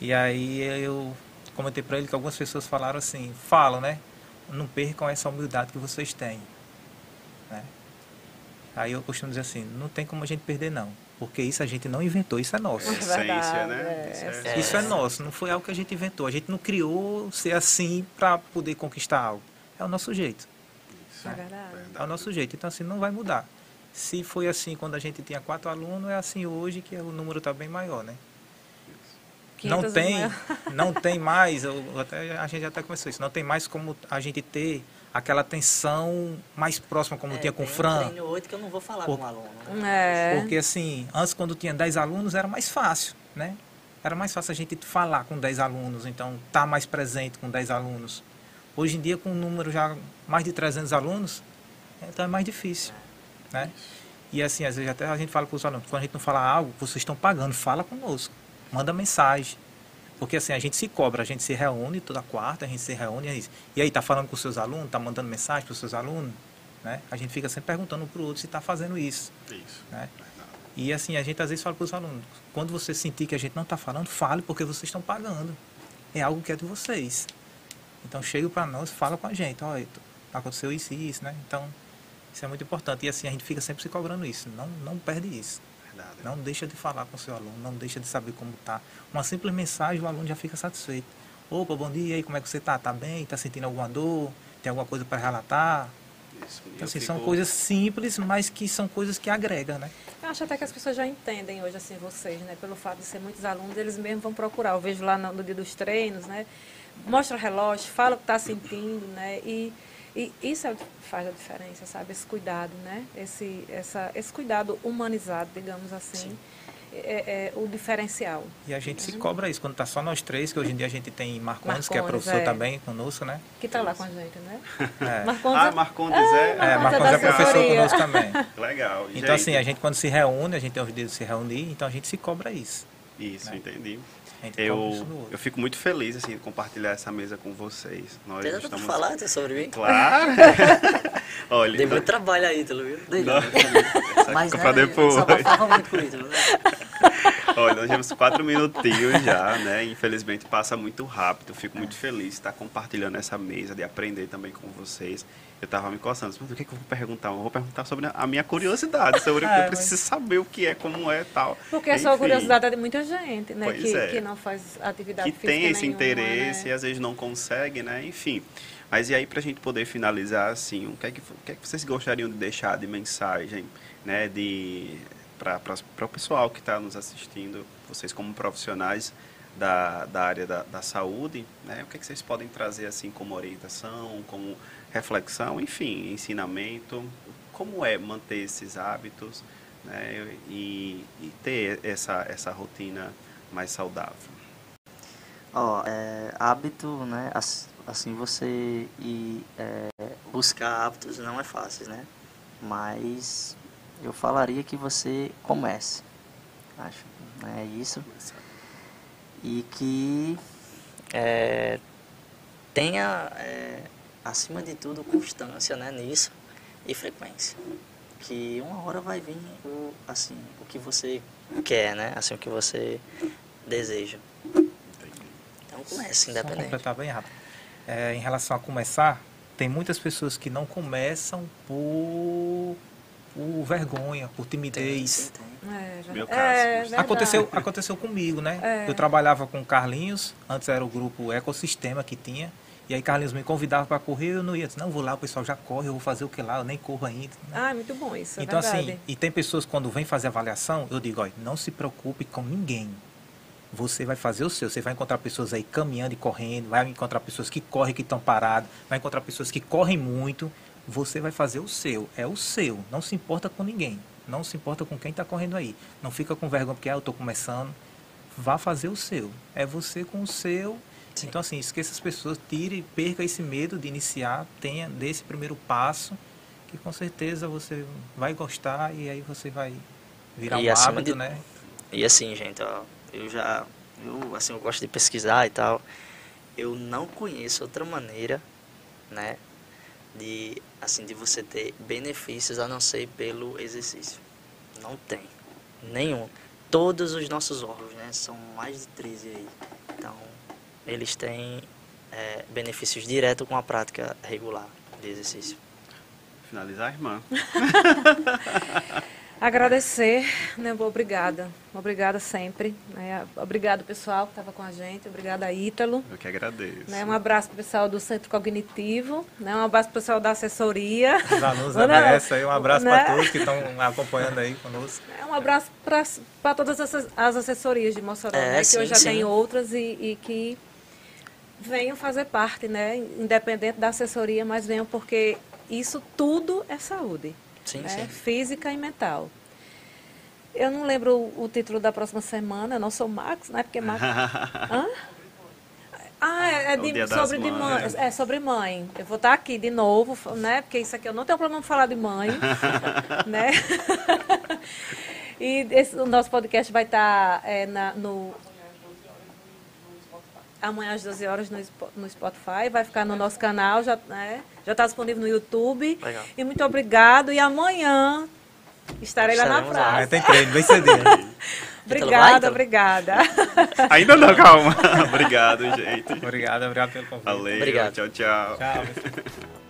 Speaker 4: E aí eu comentei para ele que algumas pessoas falaram assim, falam, né? Não percam essa humildade que vocês têm. Né? Aí eu costumo dizer assim, não tem como a gente perder não. Porque isso a gente não inventou, isso é nosso.
Speaker 2: É essência, né?
Speaker 1: É,
Speaker 4: isso, é, isso é nosso, não foi algo que a gente inventou. A gente não criou ser assim para poder conquistar algo. É o nosso jeito.
Speaker 1: Isso, é verdade.
Speaker 4: É o nosso jeito. Então, assim, não vai mudar. Se foi assim quando a gente tinha quatro alunos, é assim hoje que o número está bem maior, né? Não tem, não tem mais, eu, até, a gente até começou isso, não tem mais como a gente ter aquela atenção mais próxima, como
Speaker 3: é,
Speaker 4: tinha com o Fran.
Speaker 3: Tem 8 que eu não vou falar Por, com o aluno.
Speaker 1: Né?
Speaker 4: É. Porque assim, antes quando tinha 10 alunos era mais fácil, né? Era mais fácil a gente falar com 10 alunos, então estar tá mais presente com 10 alunos. Hoje em dia, com um número já mais de 300 alunos, então é mais difícil, é. né? E assim, às vezes até a gente fala para os alunos, quando a gente não fala algo, vocês estão pagando, fala conosco, manda mensagem. Porque assim, a gente se cobra, a gente se reúne toda quarta, a gente se reúne. E aí, tá falando com os seus alunos, tá mandando mensagem para os seus alunos, né? A gente fica sempre perguntando um para o outro se está fazendo isso.
Speaker 2: Isso.
Speaker 4: Né? E assim, a gente às vezes fala para os alunos, quando você sentir que a gente não está falando, fale, porque vocês estão pagando. É algo que é de vocês. Então, chega para nós, fala com a gente, olha, aconteceu isso e isso, né? Então, isso é muito importante. E assim, a gente fica sempre se cobrando isso. Não, não perde isso. Verdade. Não deixa de falar com o seu aluno, não deixa de saber como está. Uma simples mensagem, o aluno já fica satisfeito. Opa, bom dia, e aí, como é que você está? Está bem? Está sentindo alguma dor? Tem alguma coisa para relatar? Isso, então, assim, fico... são coisas simples, mas que são coisas que agregam, né?
Speaker 1: Eu acho até que as pessoas já entendem hoje, assim, vocês, né? Pelo fato de ser muitos alunos, eles mesmos vão procurar. Eu vejo lá no, no dia dos treinos, né? Mostra o relógio, fala o que está sentindo, né? E e isso é o que faz a diferença, sabe? Esse cuidado, né? Esse, essa, esse cuidado humanizado, digamos assim. É, é, o diferencial.
Speaker 4: E a gente se cobra isso, quando está só nós três, que hoje em dia a gente tem Marcondes, Marcondes que é professor é. também conosco, né?
Speaker 1: Que está lá com a gente, né?
Speaker 2: É. Marcondes, ah, Marcondes é...
Speaker 4: É, Marcondes é, é professor conosco também.
Speaker 2: Legal.
Speaker 4: Então, gente... assim, a gente quando se reúne, a gente tem os dias de se reunir, então a gente se cobra isso.
Speaker 2: Isso, né? entendi. Eu, eu fico muito feliz assim, de compartilhar essa mesa com vocês.
Speaker 3: Nós Tem estamos... falar sobre mim?
Speaker 2: Claro!
Speaker 3: Olha, Dei muito trabalho aí, tu viu? Dei não.
Speaker 2: Mas, né, depois.
Speaker 3: Muito com né?
Speaker 2: Olha, nós temos quatro minutinhos já, né? Infelizmente passa muito rápido. Fico muito feliz de estar compartilhando essa mesa, de aprender também com vocês. Eu estava me coçando, mas o que, que eu vou perguntar? Eu vou perguntar sobre a minha curiosidade, sobre o que eu preciso saber o que é, como é tal.
Speaker 1: Porque Enfim. a curiosidade é de muita gente, né? Que, é. que, não faz atividade
Speaker 2: que
Speaker 1: física
Speaker 2: tem esse
Speaker 1: nenhuma,
Speaker 2: interesse
Speaker 1: né?
Speaker 2: e às vezes não consegue, né? Enfim. Mas e aí, para a gente poder finalizar, assim, o que, é que, o que é que vocês gostariam de deixar de mensagem, né? De para o pessoal que está nos assistindo, vocês como profissionais da, da área da, da saúde, né? O que, é que vocês podem trazer assim como orientação, como reflexão, enfim, ensinamento, como é manter esses hábitos né? e, e ter essa, essa rotina mais saudável?
Speaker 3: Ó, oh, é, hábito, né? Assim, você ir é, buscar hábitos não é fácil, né? Mas eu falaria que você comece. Acho. É isso. E que é, tenha, é, acima de tudo, constância né, nisso e frequência. Que uma hora vai vir o, assim, o que você quer, né? Assim, o que você deseja. Então comece, independente. Só
Speaker 4: completar bem rápido. É, em relação a começar, tem muitas pessoas que não começam por por vergonha, por timidez.
Speaker 1: É, já...
Speaker 2: Meu caso. É,
Speaker 4: aconteceu, aconteceu comigo, né? É. Eu trabalhava com Carlinhos, antes era o grupo Ecosistema que tinha, E aí Carlinhos me convidava para correr, eu não ia. Disse, não, vou lá, o pessoal já corre, eu vou fazer o que lá, eu nem corro ainda.
Speaker 1: Ah, muito bom isso, é
Speaker 4: Então, assim, e tem pessoas quando vem fazer avaliação, eu digo, olha, não se preocupe com ninguém. Você vai fazer o seu. Você vai encontrar pessoas aí caminhando e correndo, vai encontrar pessoas que correm, que estão paradas, vai encontrar pessoas que correm muito. Você vai fazer o seu. É o seu. Não se importa com ninguém. Não se importa com quem está correndo aí. Não fica com vergonha porque ah, eu estou começando. Vá fazer o seu. É você com o seu.
Speaker 3: Sim.
Speaker 4: Então, assim, esqueça as pessoas, tire, perca esse medo de iniciar, tenha, dê esse primeiro passo, que com certeza você vai gostar e aí você vai virar
Speaker 3: E
Speaker 4: um hábito,
Speaker 3: de-
Speaker 4: né?
Speaker 3: E assim, gente, ó, eu já, eu, assim, eu gosto de pesquisar e tal. Eu não conheço outra maneira, né, de, assim, de você ter benefícios a não ser pelo exercício. Não tem. Nenhum. Todos os nossos órgãos, né, são mais de 13 aí. Então, eles têm é, benefícios direto com a prática regular de exercício.
Speaker 2: Finalizar, irmã.
Speaker 1: Agradecer, né? Obrigada. Obrigada sempre. Né? Obrigado, pessoal que estava com a gente. Obrigada, Ítalo.
Speaker 2: Eu que agradeço.
Speaker 1: Né? Um abraço pro pessoal do Centro Cognitivo. Né? Um abraço pro pessoal da assessoria.
Speaker 4: Os alunos da
Speaker 1: Né?
Speaker 4: BS aí, um abraço
Speaker 1: Né?
Speaker 4: para todos que estão acompanhando aí conosco.
Speaker 1: É, Um abraço para todas as assessorias de Mossoró,
Speaker 3: É,
Speaker 1: né? que
Speaker 3: sim,
Speaker 1: hoje já
Speaker 3: sim.
Speaker 1: tem outras e, e que venham fazer parte, né? Independente da assessoria, mas venham porque isso tudo é saúde.
Speaker 3: Sim,
Speaker 1: né?
Speaker 3: sim.
Speaker 1: Física e mental. Eu não lembro o, título da próxima semana, eu não sou Max, né? Porque Max. Hã? Ah, é, é
Speaker 2: o
Speaker 1: de- sobre mãe. É sobre mãe. Eu vou estar aqui de novo, né? Porque isso aqui eu não tenho problema de falar de mãe, né? e esse- o nosso podcast vai estar é, na- no amanhã às 12 horas no, no Spotify, vai ficar no nosso canal, já né? já está disponível no YouTube.
Speaker 3: Legal.
Speaker 1: E muito obrigado. E amanhã estarei lá na
Speaker 3: lá.
Speaker 1: praça.
Speaker 4: Aí tem treino, bem cedinho.
Speaker 1: Obrigada,
Speaker 3: Ítalo?
Speaker 1: obrigada.
Speaker 2: Ainda não, calma. obrigado, gente.
Speaker 4: Obrigado, obrigado pelo convite.
Speaker 2: Valeu.
Speaker 3: Obrigado.
Speaker 2: Tchau, tchau.
Speaker 4: Tchau.